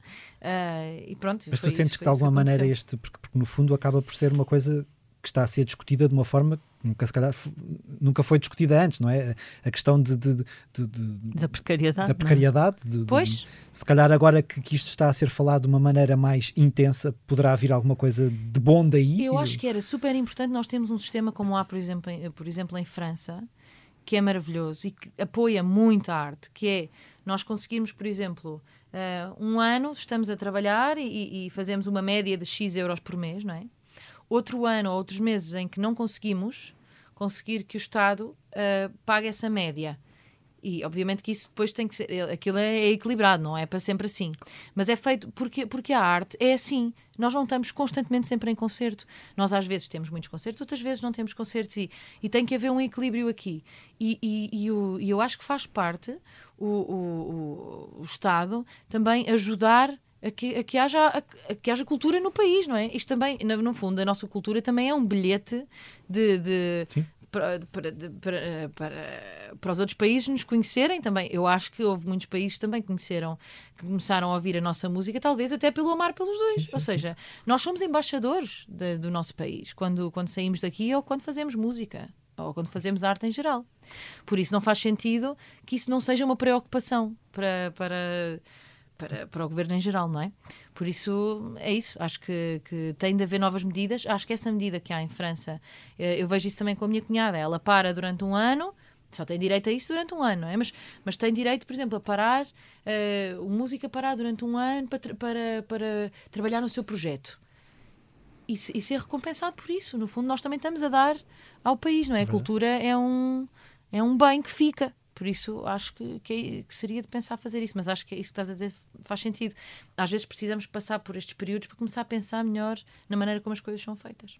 Uh, e pronto. Mas tu sentes que de alguma maneira este, porque, porque no fundo acaba por ser uma coisa que está a ser discutida de uma forma nunca, se calhar, nunca foi discutida antes, não é? A questão de, de, de, de da precariedade. Da é? precariedade pois. se calhar agora que, que, isto está a ser falado de uma maneira mais intensa, poderá vir alguma coisa de bom daí? Eu acho que era super importante nós temos um sistema como há, por exemplo, em, por exemplo, em França, que é maravilhoso e que apoia muito a arte, que é nós conseguirmos, por exemplo, uh, um ano estamos a trabalhar e, e fazemos uma média de X euros por mês, não é? outro ano ou outros meses em que não conseguimos conseguir que o Estado uh, pague essa média. E obviamente que isso depois tem que ser. Aquilo é equilibrado, não é para sempre assim. Mas é feito porque, porque a arte é assim. Nós não estamos constantemente sempre em concerto. Nós às vezes temos muitos concertos, outras vezes não temos concertos e, e tem que haver um equilíbrio aqui. E, e, e, o, eu acho que faz parte o, o, o Estado também ajudar a que, a que, haja, a, a, que haja cultura no país, não é? Isto também, no, no fundo, a nossa cultura também é um bilhete de, de para, para, para, para, para, os outros países nos conhecerem também. Eu acho que houve muitos países também que conheceram, que começaram a ouvir a nossa música, talvez até pelo amar pelos dois. Sim, sim, ou seja, sim. nós somos embaixadores de, do nosso país quando, quando saímos daqui ou quando fazemos música ou quando fazemos arte em geral. Por isso não faz sentido que isso não seja uma preocupação para, para para, o governo em geral, não é? Por isso, é isso. Acho que, que tem de haver novas medidas. Acho que essa medida que há em França, eh, eu vejo isso também com a minha cunhada. Ela para durante um ano, só tem direito a isso durante um ano, não é? Mas, mas tem direito, por exemplo, a parar, uh, o música parar durante um ano para, para, para trabalhar no seu projeto. E, e, ser recompensado por isso. No fundo, nós também estamos a dar ao país, não é? A cultura é um, é um bem que fica. Por isso, acho que, que, é, que, seria de pensar fazer isso, mas acho que é isso que estás a dizer faz sentido. Às vezes precisamos passar por estes períodos para começar a pensar melhor na maneira como as coisas são feitas.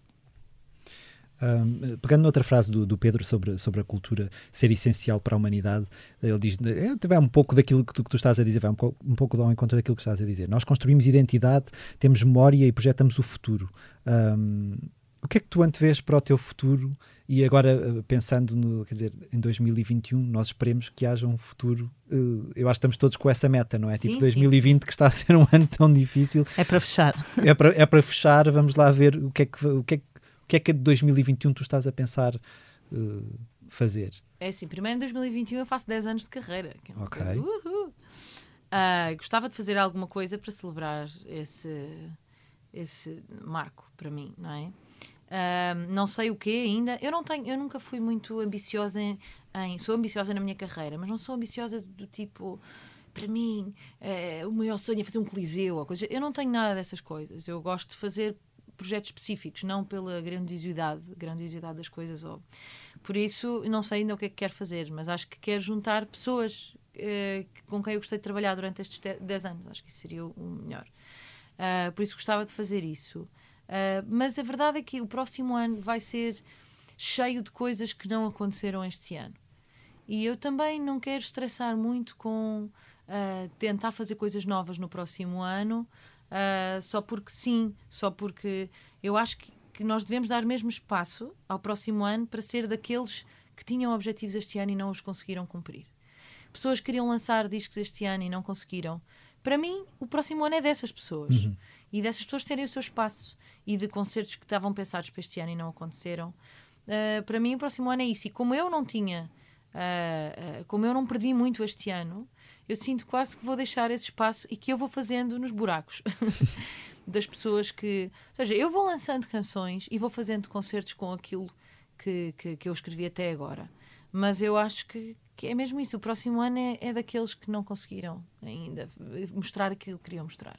Um, pegando noutra frase do, do, Pedro sobre, sobre a cultura ser essencial para a humanidade, ele diz: vai um pouco daquilo que tu, que tu estás a dizer, vai um, pouco, um pouco ao encontro daquilo que estás a dizer. Nós construímos identidade, temos memória e projetamos o futuro. Um, o que é que tu antevês para o teu futuro e agora, eh, pensando no, quer dizer, em 2021, nós esperemos que haja um futuro. Uh, eu acho que estamos todos com essa meta, não é? Sim, tipo 2020 sim, que está a ser um [LAUGHS] ano tão difícil. É para fechar. É para, é para fechar, vamos lá ver o que é que, o que, é, o que, é que de 2021 tu estás a pensar uh, fazer. É assim, primeiro em 2021 eu faço 10 anos de carreira. Que é ok. Uh, gostava de fazer alguma coisa para celebrar esse, esse marco para mim, não é? Não sei o que ainda. Eu não tenho, eu nunca fui muito ambiciosa em, em, Sou ambiciosa na minha carreira, mas não sou ambiciosa do tipo. Para mim, é, o maior sonho é fazer um coliseu ou coisa. Eu não tenho nada dessas coisas. Eu gosto de fazer projetos específicos, não pela grandiosidade, grandiosidade das coisas. Ou... Por isso, não sei ainda o que é que quero fazer, mas acho que quero juntar pessoas uh, com quem eu gostei de trabalhar durante estes 10 anos. Acho que isso seria o melhor. Uh, por isso, gostava de fazer isso. Uh, mas a verdade é que o próximo ano vai ser cheio de coisas que não aconteceram este ano. E eu também não quero estressar muito com uh, tentar fazer coisas novas no próximo ano, uh, só porque sim, só porque eu acho que, que, nós devemos dar mesmo espaço ao próximo ano para ser daqueles que tinham objetivos este ano e não os conseguiram cumprir. Pessoas que queriam lançar discos este ano e não conseguiram. Para mim, o próximo ano é dessas pessoas. Uhum. E dessas pessoas terem o seu espaço e de concertos que estavam pensados para este ano e não aconteceram. Uh, para mim, o próximo ano é isso. E como eu não tinha, uh, uh, como eu não perdi muito este ano, eu sinto quase que vou deixar esse espaço e que eu vou fazendo nos buracos [LAUGHS] das pessoas que. Ou seja, eu vou lançando canções e vou fazendo concertos com aquilo que, que, que eu escrevi até agora. Mas eu acho que, que é mesmo isso. O próximo ano é, é daqueles que não conseguiram ainda mostrar aquilo que queriam mostrar.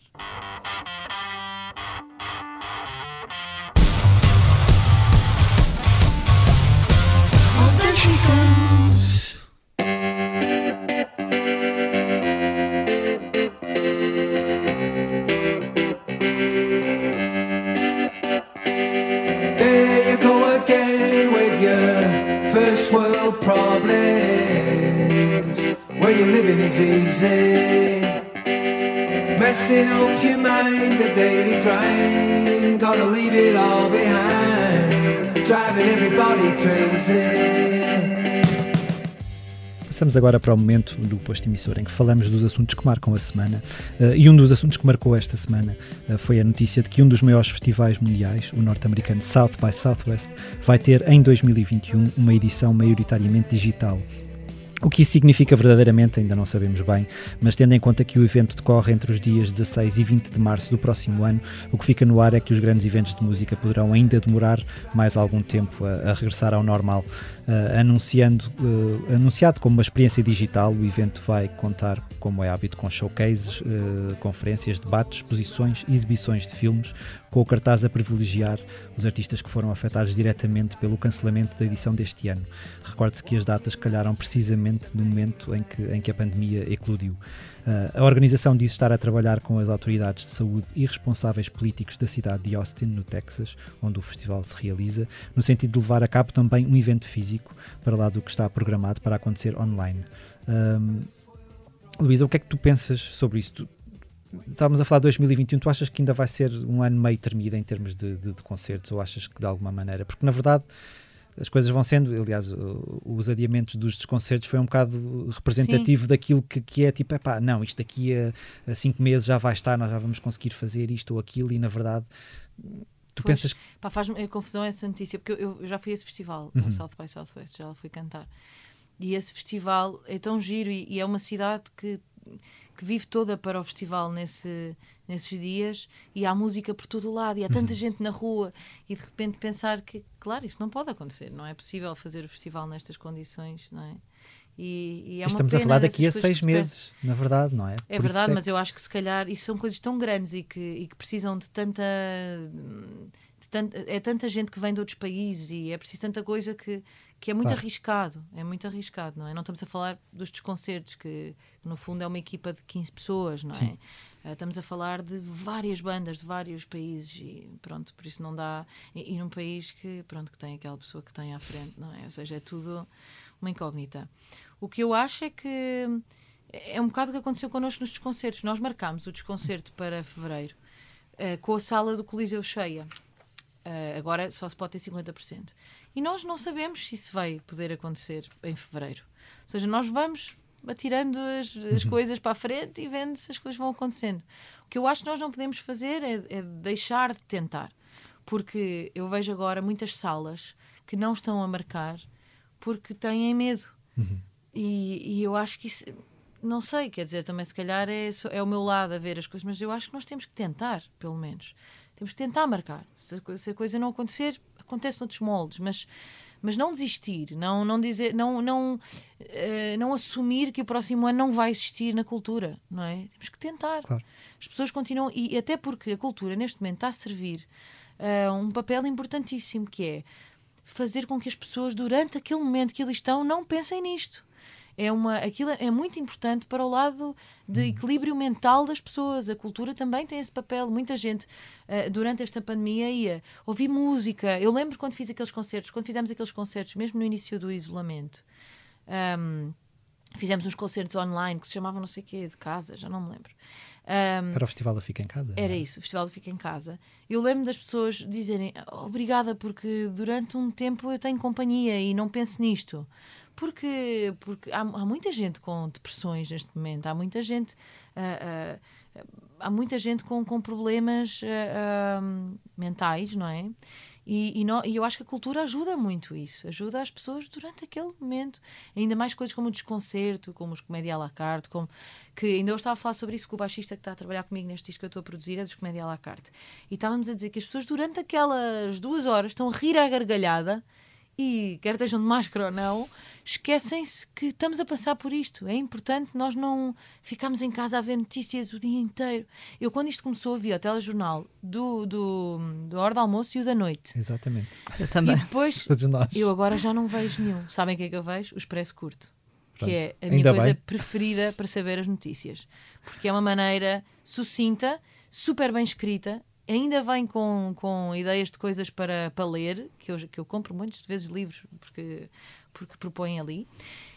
There you go again with your first world problems. When you're living is easy. Messing up your mind, the daily grind. Gotta leave it all behind. Driving everybody crazy. Passamos agora para o momento do posto emissor em que falamos dos assuntos que marcam a semana. Uh, e um dos assuntos que marcou esta semana uh, foi a notícia de que um dos maiores festivais mundiais, o norte-americano South by Southwest, vai ter em 2021 uma edição maioritariamente digital. O que isso significa verdadeiramente ainda não sabemos bem, mas tendo em conta que o evento decorre entre os dias 16 e 20 de março do próximo ano, o que fica no ar é que os grandes eventos de música poderão ainda demorar mais algum tempo a, a regressar ao normal. Uh, anunciando, uh, anunciado como uma experiência digital, o evento vai contar, como é hábito, com showcases, uh, conferências, debates, exposições exibições de filmes, com o cartaz a privilegiar os artistas que foram afetados diretamente pelo cancelamento da edição deste ano. Recorde-se que as datas calharam precisamente no momento em que, em que a pandemia eclodiu. Uh, a organização diz estar a trabalhar com as autoridades de saúde e responsáveis políticos da cidade de Austin, no Texas, onde o festival se realiza, no sentido de levar a cabo também um evento físico, para lá do que está programado para acontecer online. Um, Luísa, o que é que tu pensas sobre isso? estávamos a falar de 2021, tu achas que ainda vai ser um ano meio termido em termos de, de, de, concertos ou achas que de alguma maneira? Porque na verdade as coisas vão sendo, aliás, os adiamentos dos desconcertos foi um bocado representativo Sim. daquilo que, que é tipo, pá, não, isto daqui a, a, cinco meses já vai estar, nós já vamos conseguir fazer isto ou aquilo e na verdade tu pois, pensas... Pá, faz-me confusão essa notícia, porque eu, eu, já fui a esse festival, uhum. no South by Southwest, já lá fui cantar. E esse festival é tão giro e, e é uma cidade que que vive toda para o festival nesse, nesses dias e há música por todo o lado e há tanta uhum. gente na rua e de repente pensar que, claro, isso não pode acontecer, não é possível fazer o festival nestas condições, não é? E, e é Estamos a falar daqui a seis meses, na verdade, não é? É Por verdade, é mas eu acho que se calhar isso são coisas tão grandes e que, e que precisam de tanta, de. É tanta gente que vem de outros países e é preciso tanta coisa que, que é muito claro. arriscado. É muito arriscado, não é? Não estamos a falar dos desconcertos, que no fundo é uma equipa de 15 pessoas, não é? Sim. Uh, estamos a falar de várias bandas de vários países e pronto, por isso não dá. E, e num país que, pronto, que tem aquela pessoa que tem à frente, não é? Ou seja, é tudo uma incógnita. O que eu acho é que é um bocado o que aconteceu connosco nos desconcertos. Nós marcámos o desconcerto para fevereiro uh, com a sala do Coliseu cheia. Uh, agora só se pode ter 50%. E nós não sabemos se isso vai poder acontecer em fevereiro. Ou seja, nós vamos atirando as, as uhum. coisas para a frente e vendo se as coisas vão acontecendo. O que eu acho que nós não podemos fazer é, é deixar de tentar. Porque eu vejo agora muitas salas que não estão a marcar porque têm medo. Uhum. E, e, eu acho que isso, não sei, quer dizer, também se calhar é, é o meu lado a ver as coisas, mas eu acho que nós temos que tentar, pelo menos. Temos que tentar marcar. Se a, se a coisa não acontecer, acontece noutros moldes, mas mas não desistir, não não dizer, não não uh, não assumir que o próximo ano não vai existir na cultura, não é? Temos que tentar. Claro. As pessoas continuam e até porque a cultura neste momento está a servir uh, um papel importantíssimo que é fazer com que as pessoas durante aquele momento que eles estão não pensem nisto é uma aquilo é muito importante para o lado de uhum. equilíbrio mental das pessoas. A cultura também tem esse papel. Muita gente uh, durante esta pandemia ia ouvir música. Eu lembro quando fiz aqueles concertos, quando fizemos aqueles concertos, mesmo no início do isolamento. Um, fizemos uns concertos online que se chamavam não sei o quê, de casa, já não me lembro. Um, era o Festival da Fica em Casa? Era isso, o Festival da Fica em Casa. Eu lembro das pessoas dizerem obrigada porque durante um tempo eu tenho companhia e não penso nisto. Porque, porque há, há muita gente com depressões neste momento, há muita gente. Uh, uh, há muita gente com, com problemas uh, mentais, não é? E, e, e, eu acho que a cultura ajuda muito isso, ajuda as pessoas durante aquele momento. Ainda mais coisas como o desconcerto, como os comédia à la carte, como, que ainda eu estava a falar sobre isso com o baixista que está a trabalhar comigo neste disco que eu estou a produzir, é dos comédia à la carte. E estávamos a dizer que as pessoas durante aquelas duas horas estão a rir à gargalhada e quer estejam de máscara ou não, esquecem-se que estamos a passar por isto. É importante nós não ficarmos em casa a ver notícias o dia inteiro. Eu, quando isto começou, vi o telejornal do, do, do hora do almoço e o da noite. Exatamente. Eu também. E depois, [LAUGHS] eu agora já não vejo nenhum. Sabem o que é que eu vejo? O Expresso Curto. Pronto. Que é a minha Ainda coisa bem. preferida para saber as notícias. Porque é uma maneira sucinta, super bem escrita, ainda vem com, com ideias de coisas para, para ler, que eu, que eu compro muitas vezes livros porque, porque propõem ali,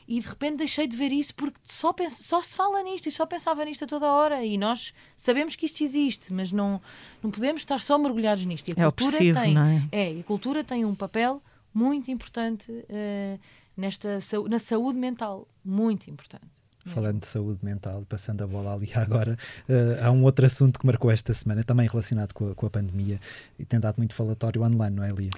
e de repente deixei de ver isso porque só, pensa, só se fala nisto e só pensava nisto a toda hora. E nós sabemos que isto existe, mas não, não podemos estar só mergulhados nisto. E a é cultura tem, não é? é? a cultura tem um papel muito importante uh, nesta, na saúde mental, muito importante. Falando de saúde mental, passando a bola ali [LAUGHS] agora, uh, há um outro assunto que marcou esta semana, também relacionado com a, com a pandemia, e tem dado muito falatório online, não é, Lia?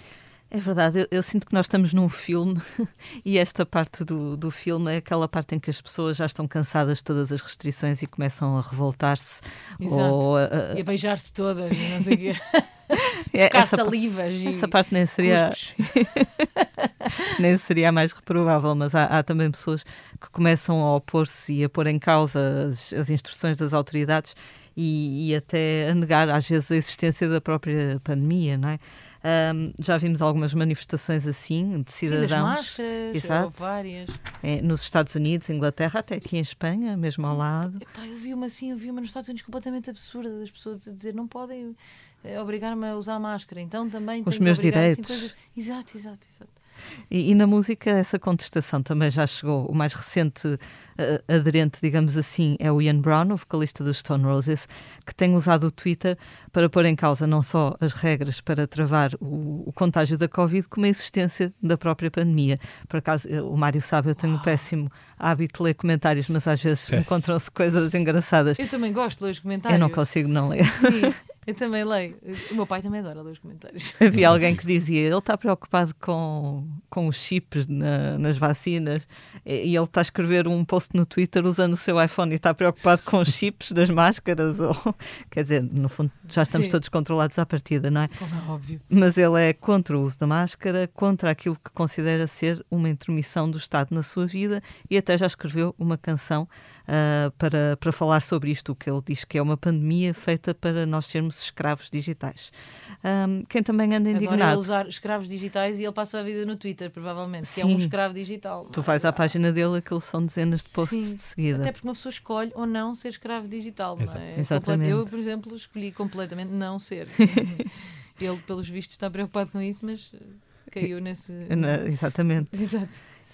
É verdade, eu, eu, sinto que nós estamos num filme [LAUGHS] e esta parte do, do filme é aquela parte em que as pessoas já estão cansadas de todas as restrições e começam a revoltar-se. Ou a, a... E a beijar-se todas, não sei o quê. [LAUGHS] É, essa, salivas essa parte nem seria [LAUGHS] nem seria a mais reprovável, mas há, há, também pessoas que começam a opor-se e a pôr em causa as, as instruções das autoridades e, e, até a negar às vezes a existência da própria pandemia, não é? Um, já vimos algumas manifestações assim de cidadãos. Sim, máscaras, Exato. várias. É, nos Estados Unidos, Inglaterra, até aqui em Espanha, mesmo ao lado. Epá, eu vi uma assim, eu vi uma nos Estados Unidos completamente absurda, das pessoas a dizer não podem obrigar-me a usar máscara, então também os meus assim, direitos. Assim, exato, exato, exato. E, e, na música essa contestação também já chegou. O mais recente uh, aderente, digamos assim, é o Ian Brown, o vocalista dos Stone Roses, que tem usado o Twitter para pôr em causa não só as regras para travar o, o contágio da Covid, como a existência da própria pandemia. Por acaso, eh, o Mário sabe, eu tenho um péssimo hábito de ler comentários, mas às vezes encontram-se coisas engraçadas. Eu também gosto de ler os comentários. Eu não consigo não ler. Sim. [LAUGHS] Eu também leio. O meu pai também adora ler os comentários. [LAUGHS] Havia alguém que dizia, ele está preocupado com, com os chips na- nas vacinas e, e ele está a escrever um post no Twitter usando o seu iPhone e está preocupado com os chips das máscaras. Ou, [LAUGHS] quer dizer, no fundo já estamos Sim. todos controlados à partida, não é? Como é óbvio. Mas ele é contra o uso da máscara, contra aquilo que considera ser uma intromissão do Estado na sua vida e até já escreveu uma canção ah, para, para falar sobre isto, o que ele diz que é uma pandemia feita para nós sermos escravos digitais. Ahm, quem também anda Adora ele indignado. usar escravos digitais e ele passa a vida no Twitter, provavelmente, que é um Sim. escravo digital. Tu vais à página dele, aquilo são dezenas de posts Sim. de seguida. Até porque uma pessoa escolhe ou não ser escravo digital, não é? Exatamente. Eu, por exemplo, escolhi completamente não ser. [LAUGHS] Ele, pelos vistos, está preocupado com isso, mas eh, caiu nesse. Na- exatamente. Exato.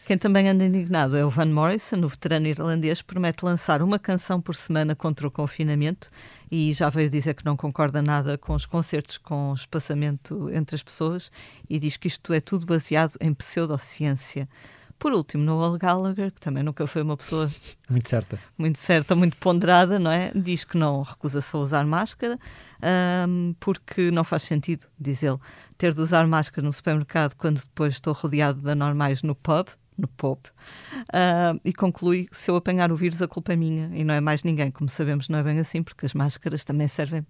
Quem também anda indignado é o Van Morrison, o veterano irlandês, promete lançar uma canção por semana contra o confinamento e já veio dizer que não concorda nada com os concertos com espaçamento entre as pessoas e diz que isto é tudo baseado em pseudociência. Por último, Noel Gallagher, que também nunca foi uma pessoa Muito certa. muito certa, muito ponderada, não é? Diz que não recusa-se a usar máscara, ahm, porque não faz sentido, diz ele, ter de usar máscara no supermercado quando depois estou rodeado de anormais no pub, no pub, Ah, e conclui que se eu apanhar o vírus a culpa é minha e não é mais ninguém. Como sabemos, não é bem assim, porque as máscaras também servem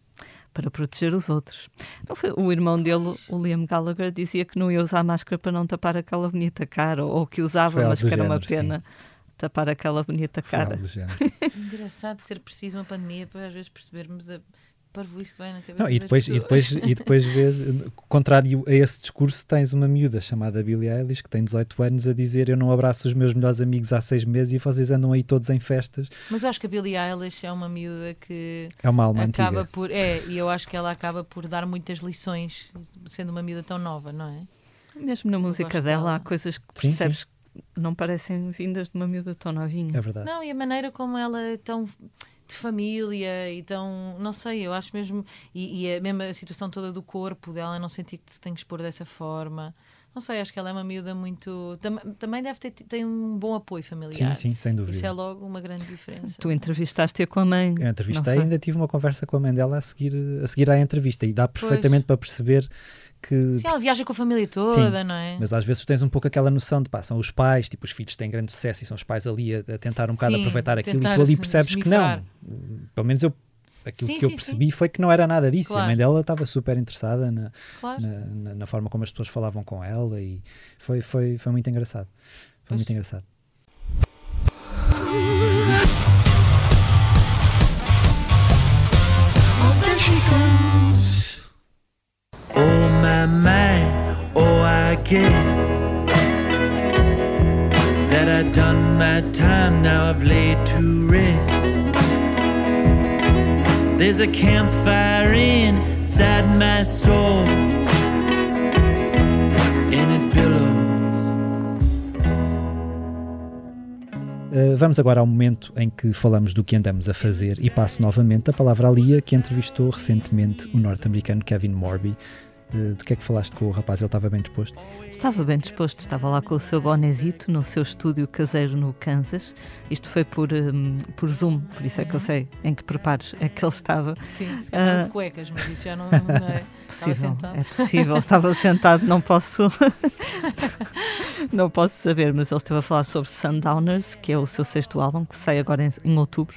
para proteger os outros. Não foi, o irmão dele, o Liam Gallagher, dizia que não ia usar máscara para não tapar aquela bonita cara, ou, ou que usava, mas que era uma género, sim. pena tapar aquela bonita cara. Engraçado ser preciso uma pandemia para às vezes percebermos a parvoíce que vai na cabeça. Não, e das depois, e depois, e [LAUGHS] depois vês, contrário a esse discurso, tens uma miúda chamada Billie Eilish, que tem 18 anos, a dizer eu não abraço os meus melhores amigos há seis meses e vocês andam aí todos em festas. Mas eu acho que a Billie Eilish é uma miúda que É uma alma acaba antiga. por. É, e eu acho que ela acaba por dar muitas lições, sendo uma miúda tão nova, não é? Mesmo na música gosto dela, dela. há coisas que Sim, percebes que não parecem vindas de uma miúda tão novinha. É verdade. Não, e a maneira como ela é tão de família e tão. Não sei, eu acho mesmo. E, e a mesma situação toda do corpo dela, não sentir que se tem que expor dessa forma. Não sei, acho que ela é uma miúda muito. tam- também deve ter tem um bom apoio Sim, familiar. sim, sem Isso é dúvida. logo uma grande diferença. Tu entrevistaste-a com a mãe. Eu entrevistei e ainda tive uma conversa com a mãe dela a seguir, a seguir à entrevista e dá perfeitamente para perceber que Sim, ela viaja com a família toda, Sim, não é? Mas às vezes tens um pouco aquela noção de pá, são os pais, tipo, os filhos têm grande sucesso e são os pais ali a, a tentar um bocado Sim, aproveitar aquilo e tu ali percebes que não. Pelo menos eu aquilo Sim, que eu sim, percebi foi que não era nada disso. E a Claro. mãe dela estava super interessada na, Claro. na, na- na forma como as pessoas falavam com ela e foi, foi, foi muito engraçado. Foi Pois. muito engraçado. Oh oh I guess that I done my time. Now I've laid to rest. There's a campfire inside my soul. Uh, vamos agora ao momento em que falamos do que andamos a fazer e passo novamente a palavra à Lia, que entrevistou recentemente o norte-americano Kevin Morby. Uh, de que é que falaste com o rapaz? Ele estava bem disposto? Estava bem disposto, estava lá com o seu bonezito no seu estúdio caseiro no Kansas. Isto foi por, hum, por Zoom, por isso é que eu sei em que preparos é que ele estava. Sim, Ah. calhar de cuecas, mas isso já não, não é. Estava [LAUGHS] Possível, sentado. é possível, estava sentado, não posso [LAUGHS] não posso saber, mas ele esteve a falar sobre Sundowners, que é o seu sexto álbum, que sai agora em, em outubro.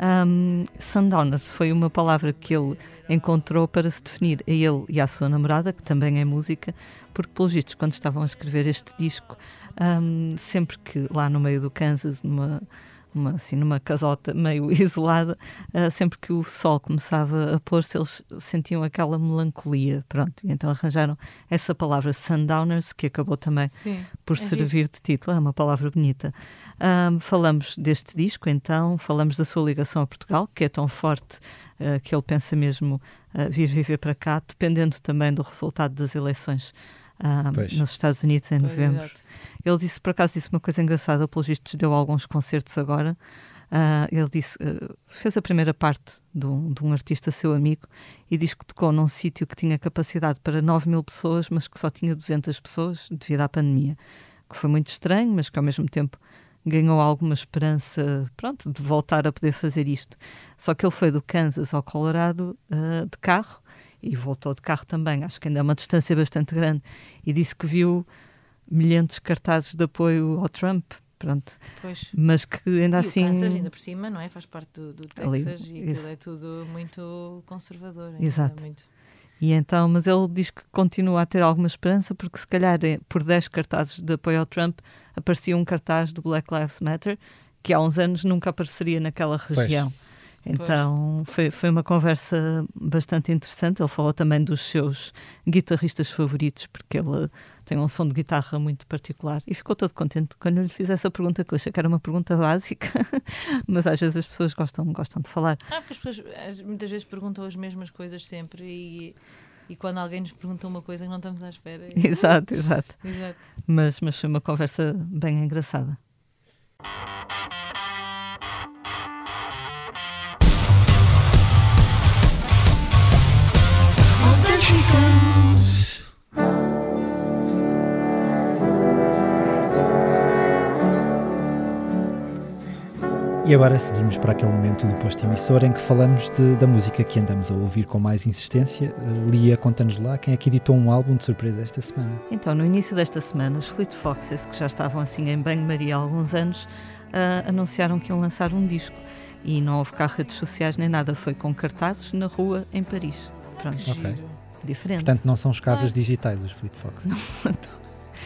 Um, Sundowners foi uma palavra que ele encontrou para se definir a ele e à sua namorada, que também é música, porque, pelos vistos, quando estavam a escrever este disco, um, sempre que lá no meio do Kansas, numa, uma, assim, numa casota meio [LAUGHS] isolada, uh, sempre que o sol começava a pôr-se, eles sentiam aquela melancolia. Pronto, então arranjaram essa palavra Sundowners, que acabou também Sim. por É servir de título, é uma palavra bonita. Ahm, falamos deste disco, então, falamos da sua ligação a Portugal, que é tão forte ah, que ele pensa mesmo ah, vir viver para cá, dependendo também do resultado das eleições Pois. nos Estados Unidos em novembro. Ele disse, por acaso, disse uma coisa engraçada, pelos vistos deu alguns concertos agora. Ah, ele disse, ah, fez a primeira parte de um, de um artista seu amigo e diz que tocou num sítio que tinha capacidade para 9 mil pessoas, mas que só tinha 200 pessoas devido à pandemia. Que foi muito estranho, mas que ao mesmo tempo ganhou alguma esperança, pronto, de voltar a poder fazer isto. Só que ele foi do Kansas ao Colorado uh, de carro e voltou de carro também, acho que ainda é uma distância bastante grande, e disse que viu milhares de cartazes de apoio ao Trump, pronto. Pois. Mas que ainda e assim... o Kansas, ainda por cima, não é? Faz parte do, do Ali, Texas e isso. aquilo é tudo muito conservador. ainda Exato. é muito- E então, mas ele diz que continua a ter alguma esperança porque se calhar eh, por 10 cartazes de apoio ao Trump aparecia um cartaz do Black Lives Matter que há uns anos nunca apareceria naquela região. Então foi, foi uma conversa bastante interessante. Ele falou também dos seus guitarristas favoritos, porque ele tem um som de guitarra muito particular e ficou todo contente quando eu lhe fiz essa pergunta, que eu achei que era uma pergunta básica, [LAUGHS] mas às vezes as pessoas gostam, gostam de falar. Ah, porque as pessoas muitas vezes perguntam as mesmas coisas sempre e, e quando alguém nos pergunta uma coisa que não estamos à espera. [LAUGHS] exato, exato. Exato. Mas, mas foi uma conversa bem engraçada. E agora seguimos para aquele momento do posto emissor em que falamos de- da música que andamos a ouvir com mais insistência. Uh, Lia, conta-nos lá quem é que editou um álbum de surpresa esta semana. Então, no início desta semana, os Fleet Foxes, que já estavam assim em banho-maria há alguns anos, ah, anunciaram que iam lançar um disco. E não houve cá redes sociais nem nada, foi com cartazes na rua em Paris. Pronto, Que Giro. diferente. Portanto, não são os cabras Ah. digitais, os Fleet Fox. [LAUGHS]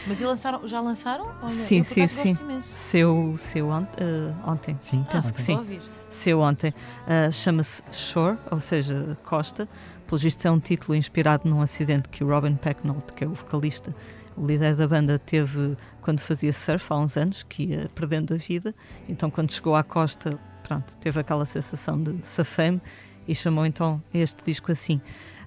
Mas e lançaram, já lançaram? Olha, Sim, sim, sim. Seu, seu ont- ah, ontem, Sim, Penso Ah, que ok. vou sim. ouvir. seu ontem, ah, chama-se Shore, ou seja, Costa. Pelos vistos é um título inspirado num acidente que o Robin Pecknold, que é o vocalista, o líder da banda, teve quando fazia surf há uns anos, que ia perdendo a vida. Então, quando chegou à costa, pronto, teve aquela sensação de safame e chamou então este disco assim.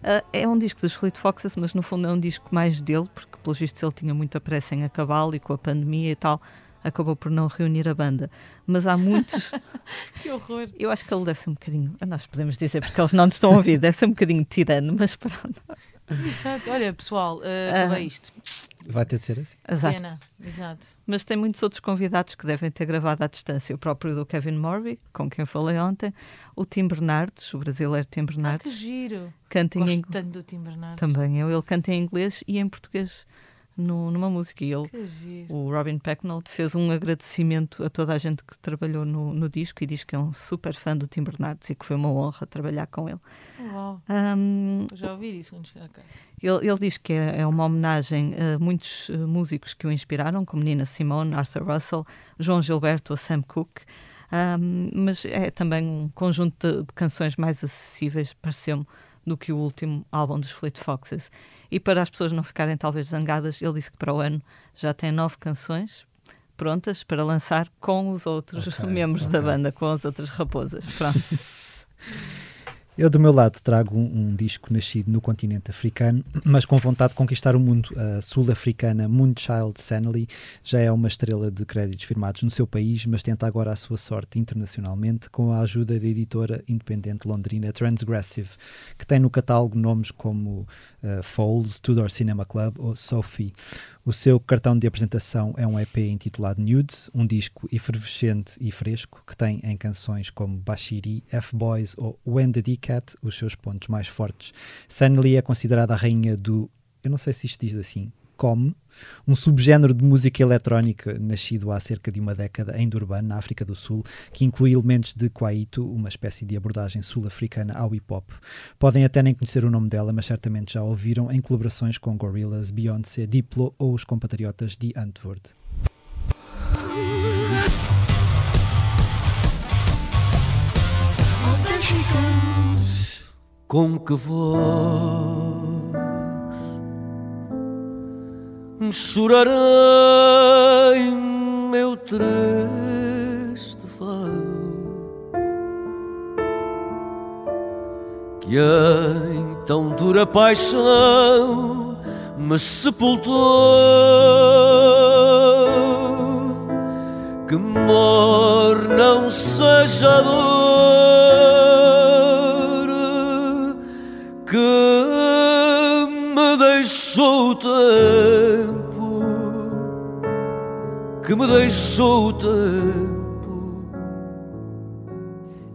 Ah, é um disco dos Fleet Foxes, mas no fundo é um disco mais dele, porque pelos vistos ele tinha muita pressa em acabá-lo e com a pandemia e tal, acabou por não reunir a banda. Mas há muitos. [LAUGHS] Que horror. Eu acho que ele deve ser um bocadinho. Nós podemos dizer porque eles não nos estão a ouvir, deve ser um bocadinho tirano, mas pronto. Exato. Olha, pessoal, uh, Ah. acabei isto. Vai ter de ser assim. Azar. Pena. Exato. Mas tem muitos outros convidados que devem ter gravado à distância. O próprio do Kevin Morby, com quem falei ontem, o Tim Bernardes, o brasileiro Tim Ah, que Bernardes, giro. canta em Gosto inglês. tanto do Tim Bernardes. Também eu, ele canta em inglês e em português no- numa música. E ele. O Robin Pecknold fez um agradecimento a toda a gente que trabalhou no, no disco e diz que é um super fã do Tim Bernardes e que foi uma honra trabalhar com ele. Uau. Eu já ouvi isso quando chegar a casa. ele, ele diz que é, é uma homenagem a muitos eh, músicos que o inspiraram, como Nina Simone, Arthur Russell, João Gilberto ou Sam Cooke. Ahm, mas é também um conjunto de, de canções mais acessíveis, pareceu-me, do que o último álbum dos Fleet Foxes. E para as pessoas não ficarem talvez zangadas, ele disse que para o ano já tem nove canções prontas para lançar com os outros Ok, [LAUGHS] membros da ok. banda, com as outras raposas. Pronto. [LAUGHS] Eu, do meu lado, trago um, um disco nascido no continente africano, mas com vontade de conquistar o mundo. A sul-africana Moonchild Sanley já é uma estrela de créditos firmados no seu país, mas tenta agora a sua sorte internacionalmente com a ajuda da editora independente londrina Transgressive, que tem no catálogo nomes como uh, Foles, Tudor Cinema Club ou Sophie. O seu cartão de apresentação é um EP intitulado Nudes, um disco efervescente e fresco que tem em canções como Bashiri, F-Boys ou When the D-Cat os seus pontos mais fortes. Sunny é considerada a rainha do, eu não sei se isto diz assim, Come, um subgénero de música eletrónica nascido há cerca de uma década em Durban, na África do Sul, que inclui elementos de Kwaito, uma espécie de abordagem sul-africana ao hip-hop. Podem até nem conhecer o nome dela, mas certamente já ouviram em colaborações com Gorillaz, Beyoncé, Diplo ou os compatriotas de Antwoord. Com que voz chorarei meu triste fado que em tão dura paixão me sepultou que mor não seja dor que me deixou o tempo que me deixou o tempo.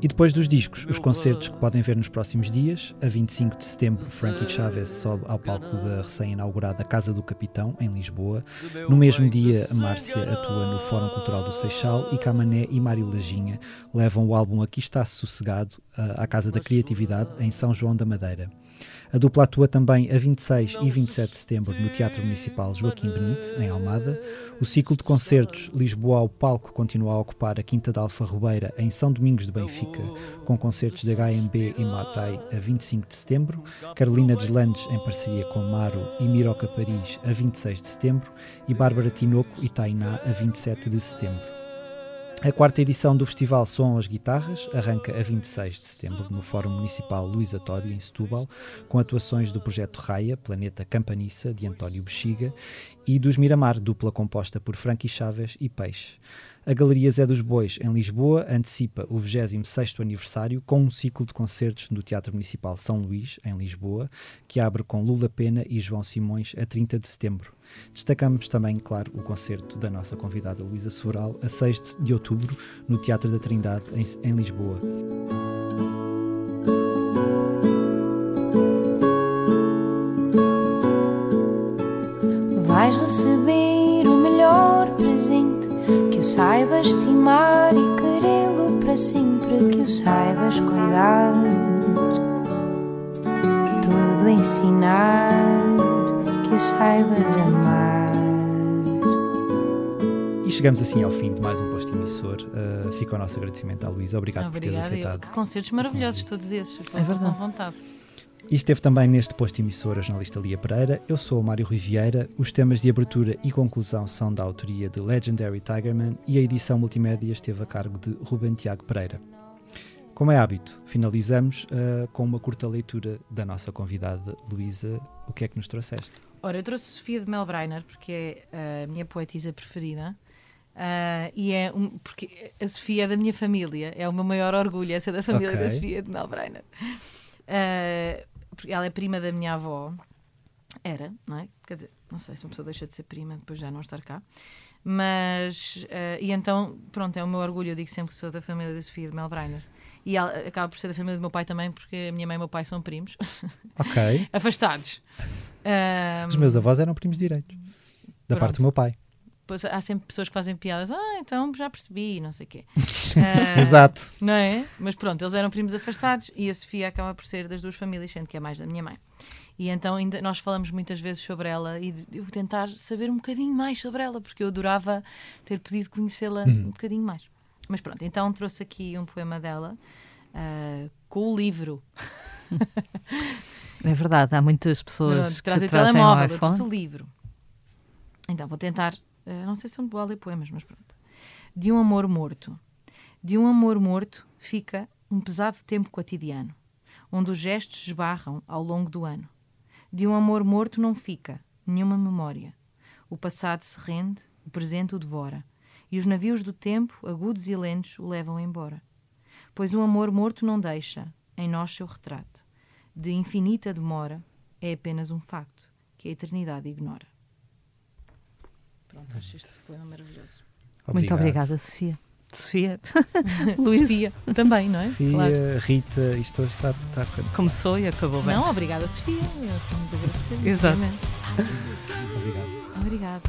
E depois dos discos, os concertos que podem ver nos próximos dias. A 25 de setembro, Frankie Chaves sobe ao palco da recém-inaugurada Casa do Capitão, em Lisboa. No mesmo dia, a Márcia atua no Fórum Cultural do Seixal e Camané e Mário Lajinha levam o álbum Aqui Está Sossegado à Casa da Criatividade, em São João da Madeira. A dupla atua também a 26 e 27 de setembro no Teatro Municipal Joaquim Benite, em Almada. O ciclo de concertos Lisboa ao Palco continua a ocupar a Quinta da Alfa Rubeira, em São Domingos de Benfica, com concertos da HMB e Matai a 25 de setembro, Carolina Deslandes em parceria com Maro e Miroca Paris a 26 de setembro e Bárbara Tinoco e Tainá a 27 de setembro. A quarta edição do Festival Som às Guitarras arranca a 26 de setembro no Fórum Municipal Luísa Todi, em Setúbal, com atuações do projeto Raia, Planeta Campaniça, de António Bexiga, e dos Miramar, dupla composta por Frankie Chaves e Peixe. A Galeria Zé dos Bois, em Lisboa, antecipa o 26º aniversário com um ciclo de concertos no Teatro Municipal São Luís, em Lisboa, que abre com Lula Pena e João Simões a 30 de setembro. Destacamos também, claro, o concerto da nossa convidada Luísa Sobral a 6 de outubro no Teatro da Trindade, em, em Lisboa. Vais receber que o saibas estimar e querê-lo para sempre, que o saibas cuidar, tudo ensinar, que o saibas amar. E chegamos assim ao fim de mais um posto emissor. Uh, fica o nosso agradecimento à Luísa. Obrigado por teres Obrigada. aceitado. Que concertos maravilhosos todos esses. É verdade. com vontade. E esteve também neste posto emissor a jornalista Lia Pereira. Eu sou o Mário Riviera. Os temas de abertura e conclusão são da autoria de Legendary Tigerman e a edição multimédia esteve a cargo de Ruben Tiago Pereira. Como é hábito, finalizamos ah, com uma curta leitura da nossa convidada Luísa. O que é que nos trouxeste? Ora, eu trouxe Sofia de Melbreiner porque é a minha poetisa preferida. Ah, e é um, porque a Sofia é da minha família, é o meu maior orgulho, essa da família Ok. da Sofia de Melbreiner. Ah, porque ela é prima da minha avó, era, não é? Quer dizer, não sei se uma pessoa deixa de ser prima depois já não estar cá, mas ah, e então, pronto, é o meu orgulho. Eu digo sempre que sou da família da Sofia de Melbreiner. E ela acaba por ser da família do meu pai também, porque a minha mãe e o meu pai são primos, [LAUGHS] Ok. afastados. Ah, Os meus avós eram primos direitos. Da Pronto. parte do meu pai. Pois há sempre pessoas que fazem piadas, ah, então já percebi, não sei o quê. [LAUGHS] Ah, Exato. Não é? Mas pronto, eles eram primos afastados e a Sofia acaba por ser das duas famílias, sendo que é mais da minha mãe. E então ainda nós falamos muitas vezes sobre ela e de eu tentar saber um bocadinho mais sobre ela, porque eu adorava ter podido conhecê-la um bocadinho mais. Mas pronto, então trouxe aqui um poema dela ah, com o livro. É verdade, há muitas pessoas Pronto, que trazem trazem telemóvel, o eu trouxe o iPhone. livro. Então vou tentar, não sei se sou boa a ler poemas, mas pronto. De um amor morto. De um amor morto fica um pesado tempo cotidiano, onde os gestos esbarram ao longo do ano. De um amor morto não fica nenhuma memória. O passado se rende, o presente o devora, e os navios do tempo, agudos e lentos, o levam embora. Pois um amor morto não deixa em nós seu retrato. De infinita demora, é apenas um facto que a eternidade ignora. Pronto, acho este poema maravilhoso. Muito Obrigado. obrigada, Sofia. Sofia, [LAUGHS] Luísa, Sofia, também, não é? Sofia, Claro. Rita, isto hoje está, está a correr. começou e acabou bem. Não, obrigada, Sofia. Vamos agradecer. Exato. obviamente. Obrigado.